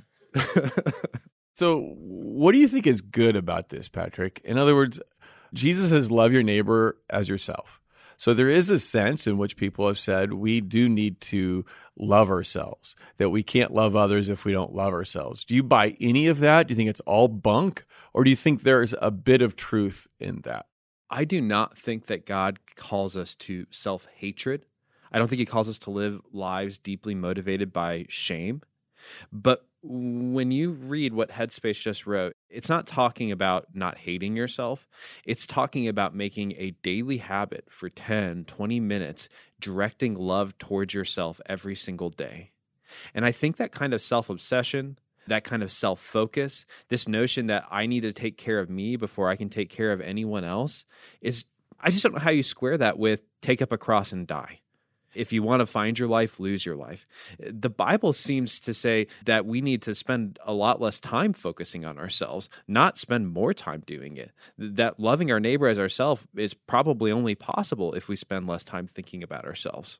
Speaker 1: so, what do you think is good about this, Patrick? In other words, Jesus says, love your neighbor as yourself. So there is a sense in which people have said we do need to love ourselves, that we can't love others if we don't love ourselves. Do you buy any of that? Do you think it's all bunk? Or do you think there's a bit of truth in that?
Speaker 2: I do not think that God calls us to self hatred. I don't think he calls us to live lives deeply motivated by shame. But when you read what Headspace just wrote, it's not talking about not hating yourself. It's talking about making a daily habit for 10, 20 minutes, directing love towards yourself every single day. And I think that kind of self obsession, that kind of self focus, this notion that I need to take care of me before I can take care of anyone else is, I just don't know how you square that with take up a cross and die. If you want to find your life, lose your life. The Bible seems to say that we need to spend a lot less time focusing on ourselves, not spend more time doing it. That loving our neighbor as ourselves is probably only possible if we spend less time thinking about ourselves.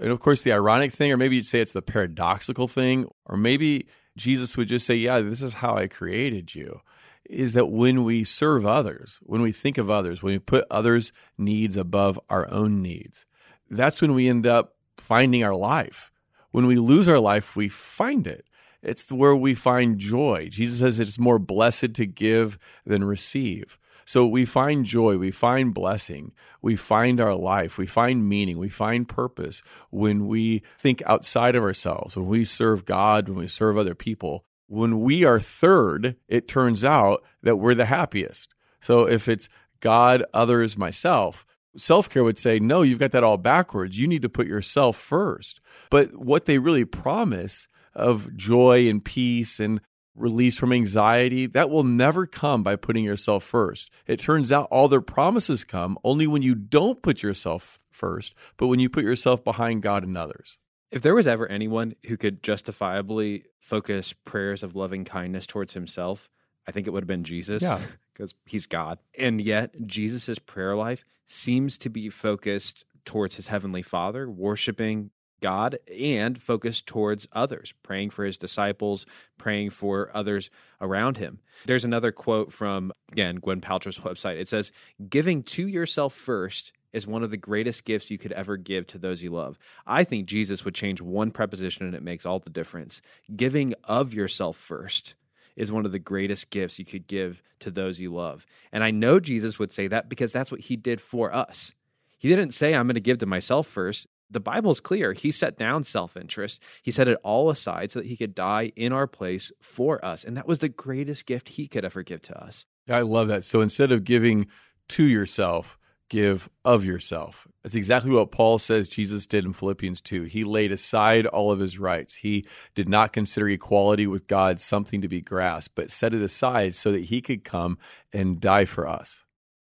Speaker 1: And of course, the ironic thing, or maybe you'd say it's the paradoxical thing, or maybe Jesus would just say, Yeah, this is how I created you is that when we serve others, when we think of others, when we put others' needs above our own needs, that's when we end up finding our life. When we lose our life, we find it. It's where we find joy. Jesus says it's more blessed to give than receive. So we find joy, we find blessing, we find our life, we find meaning, we find purpose when we think outside of ourselves, when we serve God, when we serve other people. When we are third, it turns out that we're the happiest. So if it's God, others, myself, self care would say, no, you've got that all backwards. You need to put yourself first. But what they really promise of joy and peace and release from anxiety, that will never come by putting yourself first. It turns out all their promises come only when you don't put yourself first, but when you put yourself behind God and others.
Speaker 2: If there was ever anyone who could justifiably focus prayers of loving kindness towards himself, I think it would have been Jesus.
Speaker 1: Yeah.
Speaker 2: Because he's God. And yet, Jesus' prayer life seems to be focused towards his heavenly father, worshiping God and focused towards others, praying for his disciples, praying for others around him. There's another quote from, again, Gwen Paltrow's website. It says, Giving to yourself first is one of the greatest gifts you could ever give to those you love. I think Jesus would change one preposition and it makes all the difference. Giving of yourself first is one of the greatest gifts you could give to those you love. And I know Jesus would say that because that's what he did for us. He didn't say, I'm going to give to myself first. The Bible's clear. He set down self interest. He set it all aside so that he could die in our place for us. And that was the greatest gift he could ever give to us.
Speaker 1: I love that. So instead of giving to yourself, give of yourself. That's exactly what Paul says Jesus did in Philippians 2. He laid aside all of his rights. He did not consider equality with God something to be grasped, but set it aside so that he could come and die for us.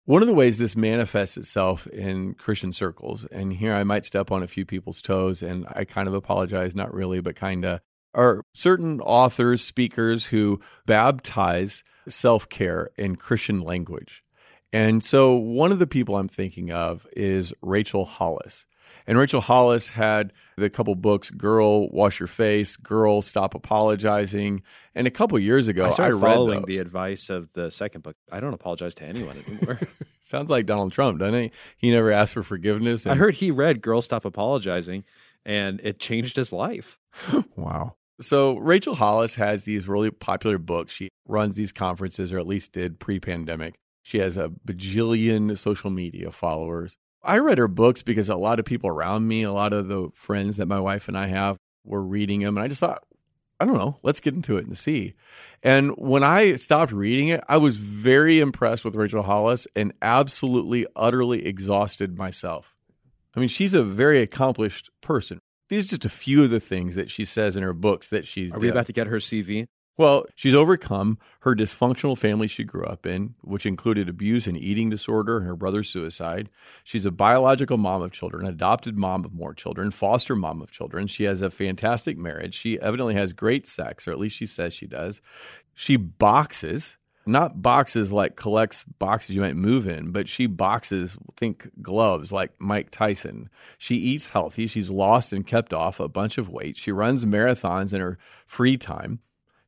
Speaker 1: One of the ways this manifests itself in Christian circles, and here I might step on a few people's toes, and I kind of apologize, not really, but kind of, are certain authors, speakers who baptize self care in Christian language. And so one of the people I'm thinking of is Rachel Hollis. And Rachel Hollis had the couple books, Girl, Wash Your Face, Girl, Stop Apologizing. And a couple years ago,
Speaker 2: I started
Speaker 1: I
Speaker 2: following the advice of the second book. I don't apologize to anyone anymore.
Speaker 1: Sounds like Donald Trump, doesn't he? He never asked for forgiveness.
Speaker 2: I heard he read Girl, Stop Apologizing and it changed his life.
Speaker 1: wow. So Rachel Hollis has these really popular books. She runs these conferences, or at least did pre pandemic. She has a bajillion social media followers. I read her books because a lot of people around me, a lot of the friends that my wife and I have, were reading them. And I just thought, I don't know, let's get into it and see. And when I stopped reading it, I was very impressed with Rachel Hollis and absolutely, utterly exhausted myself. I mean, she's a very accomplished person. These are just a few of the things that she says in her books that she's.
Speaker 2: Are we about to get her CV?
Speaker 1: Well, she's overcome her dysfunctional family she grew up in, which included abuse and eating disorder and her brother's suicide. She's a biological mom of children, adopted mom of more children, foster mom of children. She has a fantastic marriage. She evidently has great sex, or at least she says she does. She boxes, not boxes like collects boxes you might move in, but she boxes, think gloves like Mike Tyson. She eats healthy. She's lost and kept off a bunch of weight. She runs marathons in her free time.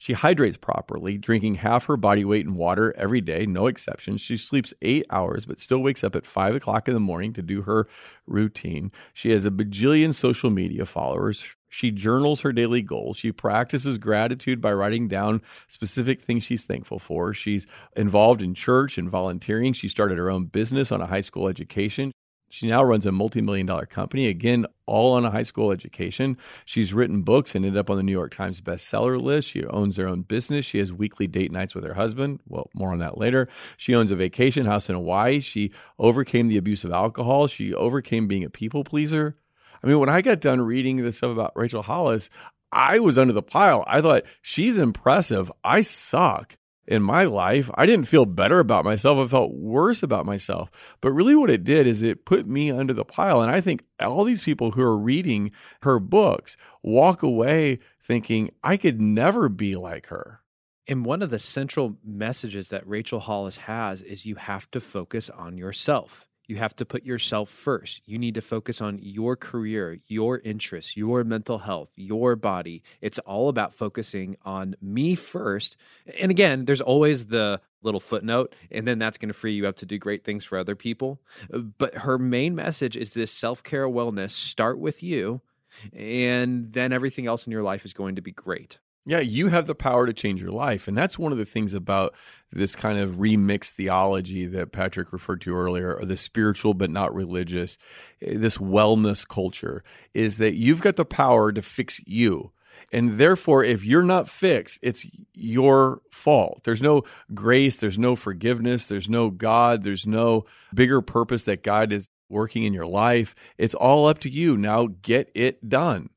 Speaker 1: She hydrates properly, drinking half her body weight in water every day, no exceptions. She sleeps eight hours, but still wakes up at five o'clock in the morning to do her routine. She has a bajillion social media followers. She journals her daily goals. She practices gratitude by writing down specific things she's thankful for. She's involved in church and volunteering. She started her own business on a high school education. She now runs a multi million dollar company, again, all on a high school education. She's written books and ended up on the New York Times bestseller list. She owns her own business. She has weekly date nights with her husband. Well, more on that later. She owns a vacation house in Hawaii. She overcame the abuse of alcohol. She overcame being a people pleaser. I mean, when I got done reading this stuff about Rachel Hollis, I was under the pile. I thought, she's impressive. I suck in my life, I didn't feel better about myself. I felt worse about myself. But really, what it did is it put me under the pile. And I think all these people who are reading her books walk away thinking, I could never be like her.
Speaker 2: And one of the central messages that Rachel Hollis has is you have to focus on yourself. You have to put yourself first. You need to focus on your career, your interests, your mental health, your body. It's all about focusing on me first. And again, there's always the little footnote, and then that's going to free you up to do great things for other people. But her main message is this self care wellness start with you, and then everything else in your life is going to be great.
Speaker 1: Yeah, you have the power to change your life. And that's one of the things about this kind of remixed theology that Patrick referred to earlier, or the spiritual but not religious, eh, this wellness culture, is that you've got the power to fix you. And therefore, if you're not fixed, it's your fault. There's no grace, there's no forgiveness, there's no God, there's no bigger purpose that God is working in your life. It's all up to you. Now get it done.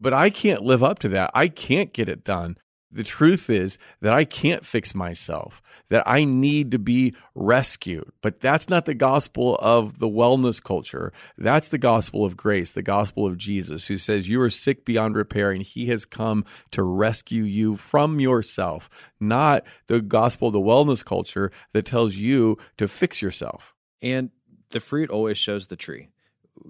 Speaker 1: But I can't live up to that. I can't get it done. The truth is that I can't fix myself, that I need to be rescued. But that's not the gospel of the wellness culture. That's the gospel of grace, the gospel of Jesus, who says you are sick beyond repair and he has come to rescue you from yourself, not the gospel of the wellness culture that tells you to fix yourself.
Speaker 2: And the fruit always shows the tree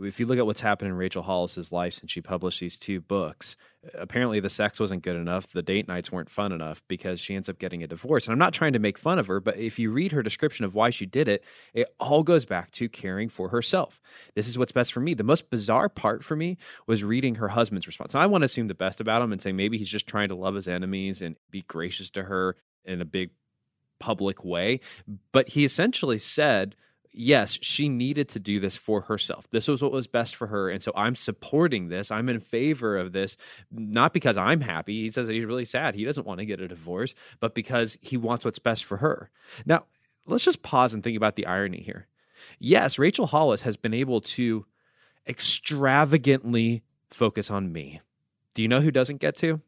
Speaker 2: if you look at what's happened in Rachel Hollis's life since she published these two books, apparently the sex wasn't good enough, the date nights weren't fun enough because she ends up getting a divorce. And I'm not trying to make fun of her, but if you read her description of why she did it, it all goes back to caring for herself. This is what's best for me. The most bizarre part for me was reading her husband's response. Now, I want to assume the best about him and say maybe he's just trying to love his enemies and be gracious to her in a big public way. But he essentially said, yes, she needed to do this for herself. This was what was best for her. And so I'm supporting this. I'm in favor of this, not because I'm happy. He says that he's really sad. He doesn't want to get a divorce, but because he wants what's best for her. Now, let's just pause and think about the irony here. Yes, Rachel Hollis has been able to extravagantly focus on me. Do you know who doesn't get to?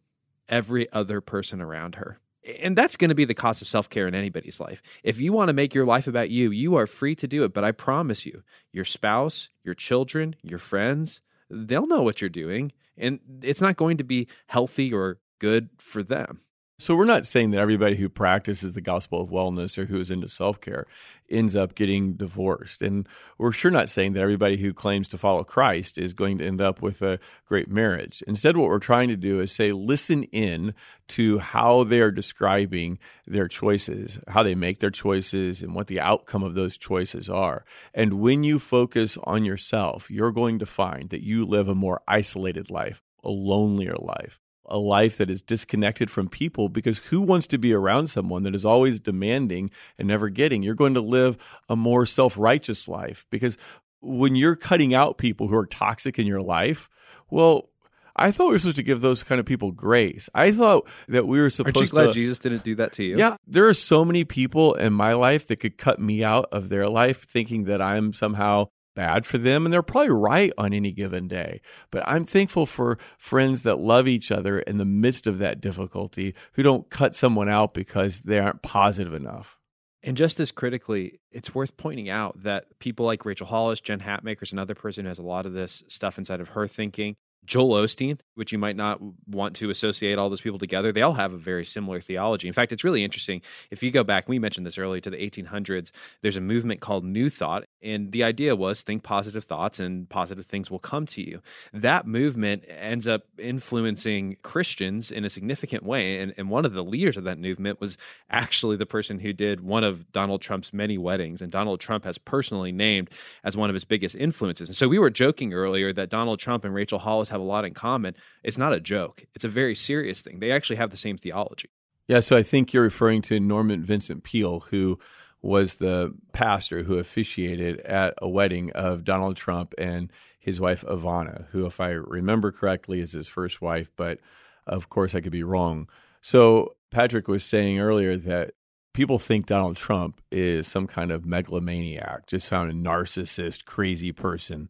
Speaker 2: Every other person around her and that's going to be the cost of self care in anybody's life. If you want to make your life about you, you are free to do it. But I promise you, your spouse, your children, your friends, they'll know what you're doing. And it's not going to be healthy or good for them.
Speaker 1: So we're not saying that everybody who practices the gospel of wellness or who is into self-care ends up getting divorced. And we're sure not saying that everybody who claims to follow Christ is going to end up with a great marriage. Instead what we're trying to do is say listen in to how they are describing their choices, how they make their choices and what the outcome of those choices are. And when you focus on yourself, you're going to find that you live a more isolated life, a lonelier life a life that is disconnected from people because who wants to be around someone that is always demanding and never getting? You're going to live a more self righteous life because when you're cutting out people who are toxic in your life, well, I thought we were supposed to give those kind of people grace. I thought that we were supposed
Speaker 2: Aren't you glad
Speaker 1: to.
Speaker 2: Jesus didn't do that to you?
Speaker 1: Yeah, there are so many people in my life that could cut me out of their life thinking that I'm somehow bad for them and they're probably right on any given day but i'm thankful for friends that love each other in the midst of that difficulty who don't cut someone out because they aren't positive enough
Speaker 2: and just as critically, it's worth pointing out that people like Rachel Hollis, Jen Hatmaker is another person who has a lot of this stuff inside of her thinking. Joel Osteen, which you might not want to associate all those people together, they all have a very similar theology. In fact, it's really interesting. If you go back, we mentioned this earlier to the 1800s, there's a movement called New Thought. And the idea was think positive thoughts and positive things will come to you. That movement ends up influencing Christians in a significant way. And, and one of the leaders of that movement was actually the person who did one of Donald Trump's many weddings. And Donald Trump has personally named as one of his biggest influences. And so we were joking earlier that Donald Trump and Rachel Hollis have a lot in common. It's not a joke, it's a very serious thing. They actually have the same theology.
Speaker 1: Yeah, so I think you're referring to Norman Vincent Peale, who was the pastor who officiated at a wedding of Donald Trump and his wife Ivana, who, if I remember correctly, is his first wife, but of course I could be wrong. So Patrick was saying earlier that people think Donald Trump is some kind of megalomaniac, just some narcissist, crazy person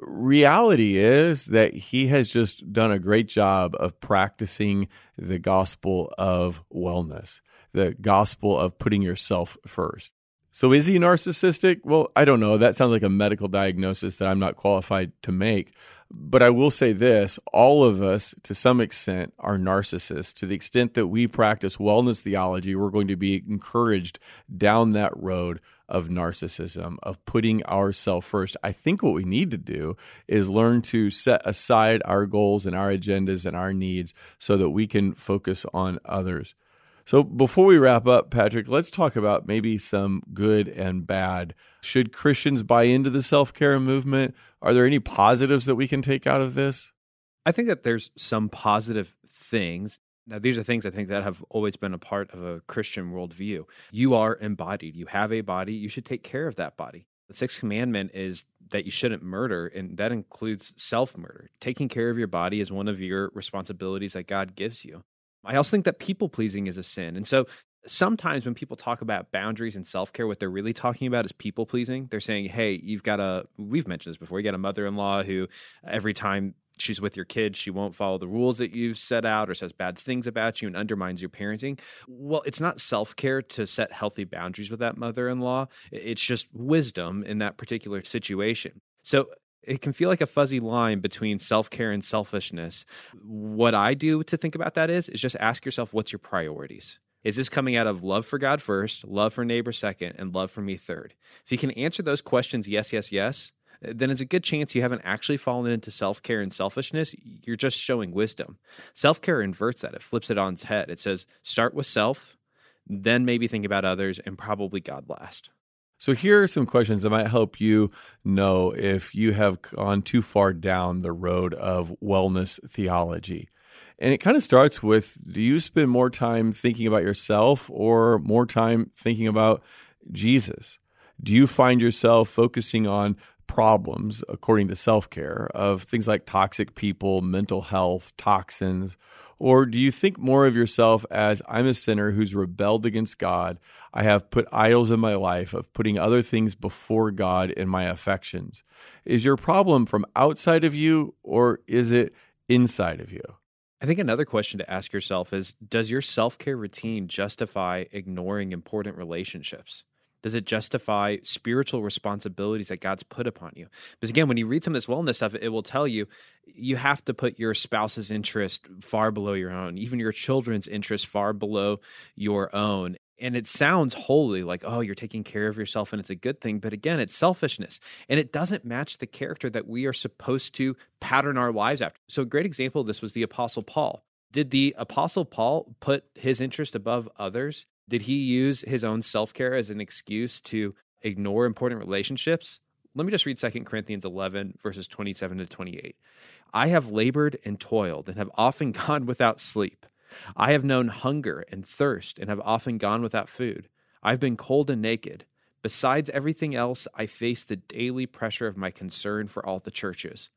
Speaker 1: reality is that he has just done a great job of practicing the gospel of wellness, the gospel of putting yourself first. So is he narcissistic? Well, I don't know. That sounds like a medical diagnosis that I'm not qualified to make. But I will say this all of us, to some extent, are narcissists. To the extent that we practice wellness theology, we're going to be encouraged down that road of narcissism, of putting ourselves first. I think what we need to do is learn to set aside our goals and our agendas and our needs so that we can focus on others. So before we wrap up, Patrick, let's talk about maybe some good and bad. Should Christians buy into the self care movement? Are there any positives that we can take out of this?
Speaker 2: I think that there's some positive things. Now, these are things I think that have always been a part of a Christian worldview. You are embodied, you have a body, you should take care of that body. The sixth commandment is that you shouldn't murder, and that includes self murder. Taking care of your body is one of your responsibilities that God gives you. I also think that people pleasing is a sin. And so sometimes when people talk about boundaries and self care, what they're really talking about is people pleasing. They're saying, hey, you've got a, we've mentioned this before, you got a mother in law who every time she's with your kids, she won't follow the rules that you've set out or says bad things about you and undermines your parenting. Well, it's not self care to set healthy boundaries with that mother in law. It's just wisdom in that particular situation. So it can feel like a fuzzy line between self-care and selfishness. What I do to think about that is is just ask yourself what's your priorities. Is this coming out of love for God first, love for neighbor second, and love for me third? If you can answer those questions yes, yes, yes, then it's a good chance you haven't actually fallen into self care and selfishness. You're just showing wisdom. Self care inverts that, it flips it on its head. It says, start with self, then maybe think about others, and probably God last.
Speaker 1: So, here are some questions that might help you know if you have gone too far down the road of wellness theology. And it kind of starts with do you spend more time thinking about yourself or more time thinking about Jesus? Do you find yourself focusing on problems, according to self care, of things like toxic people, mental health, toxins? Or do you think more of yourself as I'm a sinner who's rebelled against God? I have put idols in my life of putting other things before God in my affections. Is your problem from outside of you or is it inside of you?
Speaker 2: I think another question to ask yourself is Does your self care routine justify ignoring important relationships? Does it justify spiritual responsibilities that God's put upon you? Because again, when you read some of this wellness stuff, it will tell you you have to put your spouse's interest far below your own, even your children's interest far below your own. And it sounds holy, like, oh, you're taking care of yourself and it's a good thing. But again, it's selfishness and it doesn't match the character that we are supposed to pattern our lives after. So, a great example of this was the Apostle Paul. Did the Apostle Paul put his interest above others? Did he use his own self care as an excuse to ignore important relationships? Let me just read 2 Corinthians 11, verses 27 to 28. I have labored and toiled and have often gone without sleep. I have known hunger and thirst and have often gone without food. I've been cold and naked. Besides everything else, I face the daily pressure of my concern for all the churches.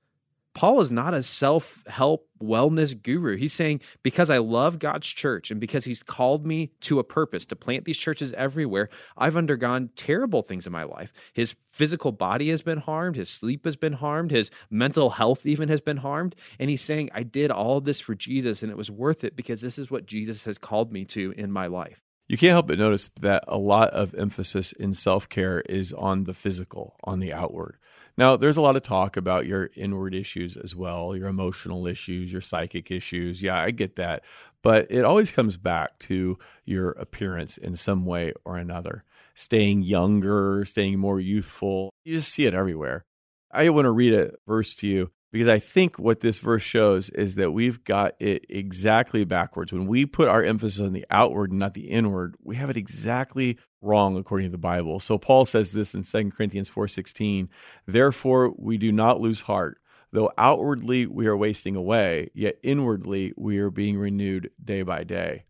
Speaker 2: Paul is not a self help wellness guru. He's saying, because I love God's church and because he's called me to a purpose to plant these churches everywhere, I've undergone terrible things in my life. His physical body has been harmed, his sleep has been harmed, his mental health even has been harmed. And he's saying, I did all this for Jesus and it was worth it because this is what Jesus has called me to in my life.
Speaker 1: You can't help but notice that a lot of emphasis in self care is on the physical, on the outward. Now, there's a lot of talk about your inward issues as well, your emotional issues, your psychic issues. Yeah, I get that. But it always comes back to your appearance in some way or another. Staying younger, staying more youthful. You just see it everywhere. I want to read a verse to you because I think what this verse shows is that we've got it exactly backwards. When we put our emphasis on the outward and not the inward, we have it exactly wrong according to the Bible. So Paul says this in 2 Corinthians 4:16, "Therefore we do not lose heart, though outwardly we are wasting away, yet inwardly we are being renewed day by day."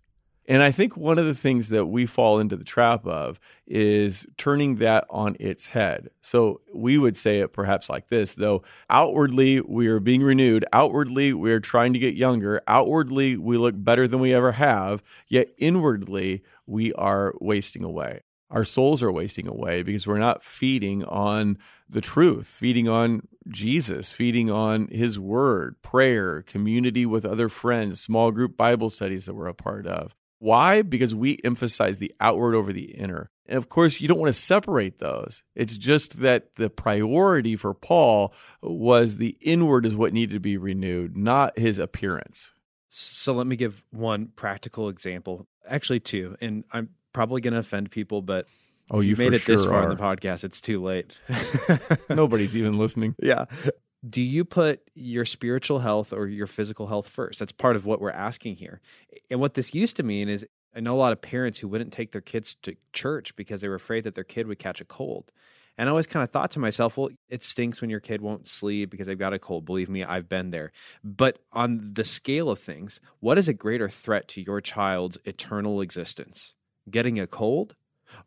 Speaker 1: And I think one of the things that we fall into the trap of is turning that on its head. So we would say it perhaps like this though, outwardly we are being renewed, outwardly we are trying to get younger, outwardly we look better than we ever have, yet inwardly we are wasting away. Our souls are wasting away because we're not feeding on the truth, feeding on Jesus, feeding on his word, prayer, community with other friends, small group Bible studies that we're a part of. Why? Because we emphasize the outward over the inner. And of course, you don't want to separate those. It's just that the priority for Paul was the inward is what needed to be renewed, not his appearance.
Speaker 2: So let me give one practical example, actually, two. And I'm probably going to offend people, but
Speaker 1: Oh, you,
Speaker 2: you made it
Speaker 1: sure
Speaker 2: this far
Speaker 1: are.
Speaker 2: in the podcast. It's too late.
Speaker 1: Nobody's even listening.
Speaker 2: Yeah. Do you put your spiritual health or your physical health first? That's part of what we're asking here. And what this used to mean is I know a lot of parents who wouldn't take their kids to church because they were afraid that their kid would catch a cold. And I always kind of thought to myself, well, it stinks when your kid won't sleep because they've got a cold. Believe me, I've been there. But on the scale of things, what is a greater threat to your child's eternal existence? Getting a cold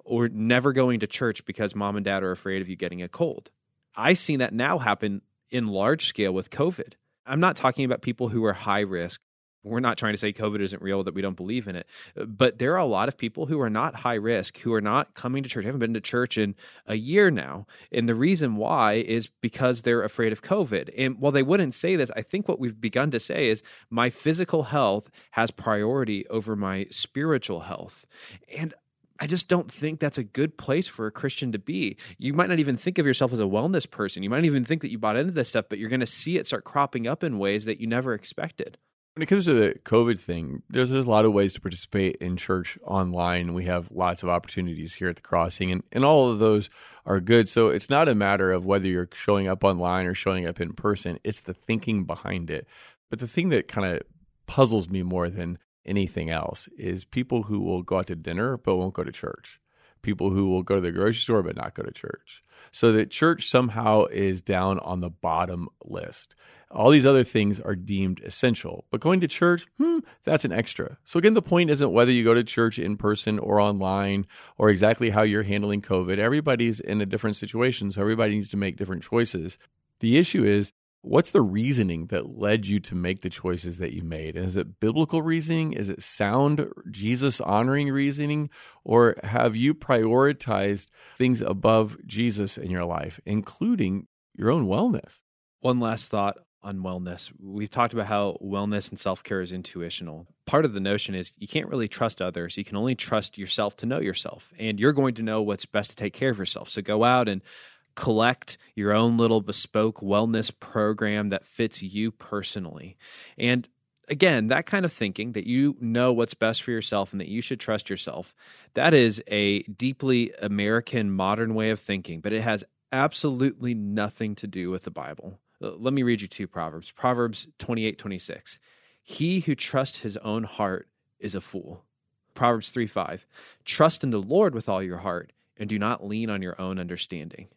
Speaker 2: or never going to church because mom and dad are afraid of you getting a cold? I've seen that now happen in large scale with COVID. I'm not talking about people who are high risk. We're not trying to say COVID isn't real, that we don't believe in it. But there are a lot of people who are not high risk, who are not coming to church, haven't been to church in a year now. And the reason why is because they're afraid of COVID. And while they wouldn't say this, I think what we've begun to say is my physical health has priority over my spiritual health. And I just don't think that's a good place for a Christian to be. You might not even think of yourself as a wellness person. You might not even think that you bought into this stuff, but you're going to see it start cropping up in ways that you never expected.
Speaker 1: When it comes to the COVID thing, there's, there's a lot of ways to participate in church online. We have lots of opportunities here at the crossing, and, and all of those are good. So it's not a matter of whether you're showing up online or showing up in person, it's the thinking behind it. But the thing that kind of puzzles me more than anything else is people who will go out to dinner but won't go to church people who will go to the grocery store but not go to church. So that church somehow is down on the bottom list. All these other things are deemed essential, but going to church, hmm, that's an extra. So again, the point isn't whether you go to church in person or online or exactly how you're handling COVID. Everybody's in a different situation, so everybody needs to make different choices. The issue is What's the reasoning that led you to make the choices that you made? is it biblical reasoning? Is it sound Jesus honoring reasoning? Or have you prioritized things above Jesus in your life, including your own wellness?
Speaker 2: One last thought on wellness. We've talked about how wellness and self care is intuitional. Part of the notion is you can't really trust others. You can only trust yourself to know yourself, and you're going to know what's best to take care of yourself. So go out and collect your own little bespoke wellness program that fits you personally. And again, that kind of thinking that you know what's best for yourself and that you should trust yourself, that is a deeply American modern way of thinking, but it has absolutely nothing to do with the Bible. Uh, let me read you two Proverbs. Proverbs 28 26. He who trusts his own heart is a fool. Proverbs 3 5. Trust in the Lord with all your heart and do not lean on your own understanding.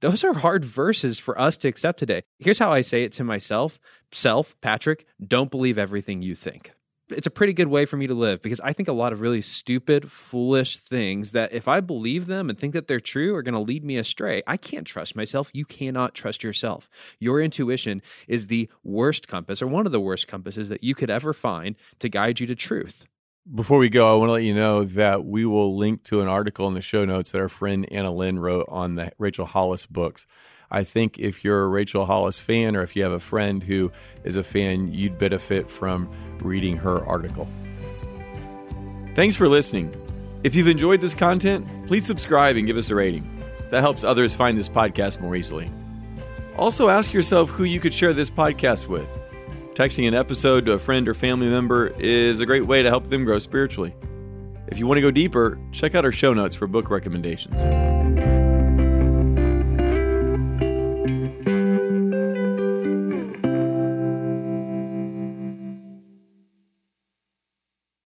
Speaker 2: Those are hard verses for us to accept today. Here's how I say it to myself Self, Patrick, don't believe everything you think. It's a pretty good way for me to live because I think a lot of really stupid, foolish things that if I believe them and think that they're true are going to lead me astray. I can't trust myself. You cannot trust yourself. Your intuition is the worst compass or one of the worst compasses that you could ever find to guide you to truth.
Speaker 1: Before we go, I want to let you know that we will link to an article in the show notes that our friend Anna Lynn wrote on the Rachel Hollis books. I think if you're a Rachel Hollis fan or if you have a friend who is a fan, you'd benefit from reading her article. Thanks for listening. If you've enjoyed this content, please subscribe and give us a rating. That helps others find this podcast more easily. Also, ask yourself who you could share this podcast with. Texting an episode to a friend or family member is a great way to help them grow spiritually. If you want to go deeper, check out our show notes for book recommendations.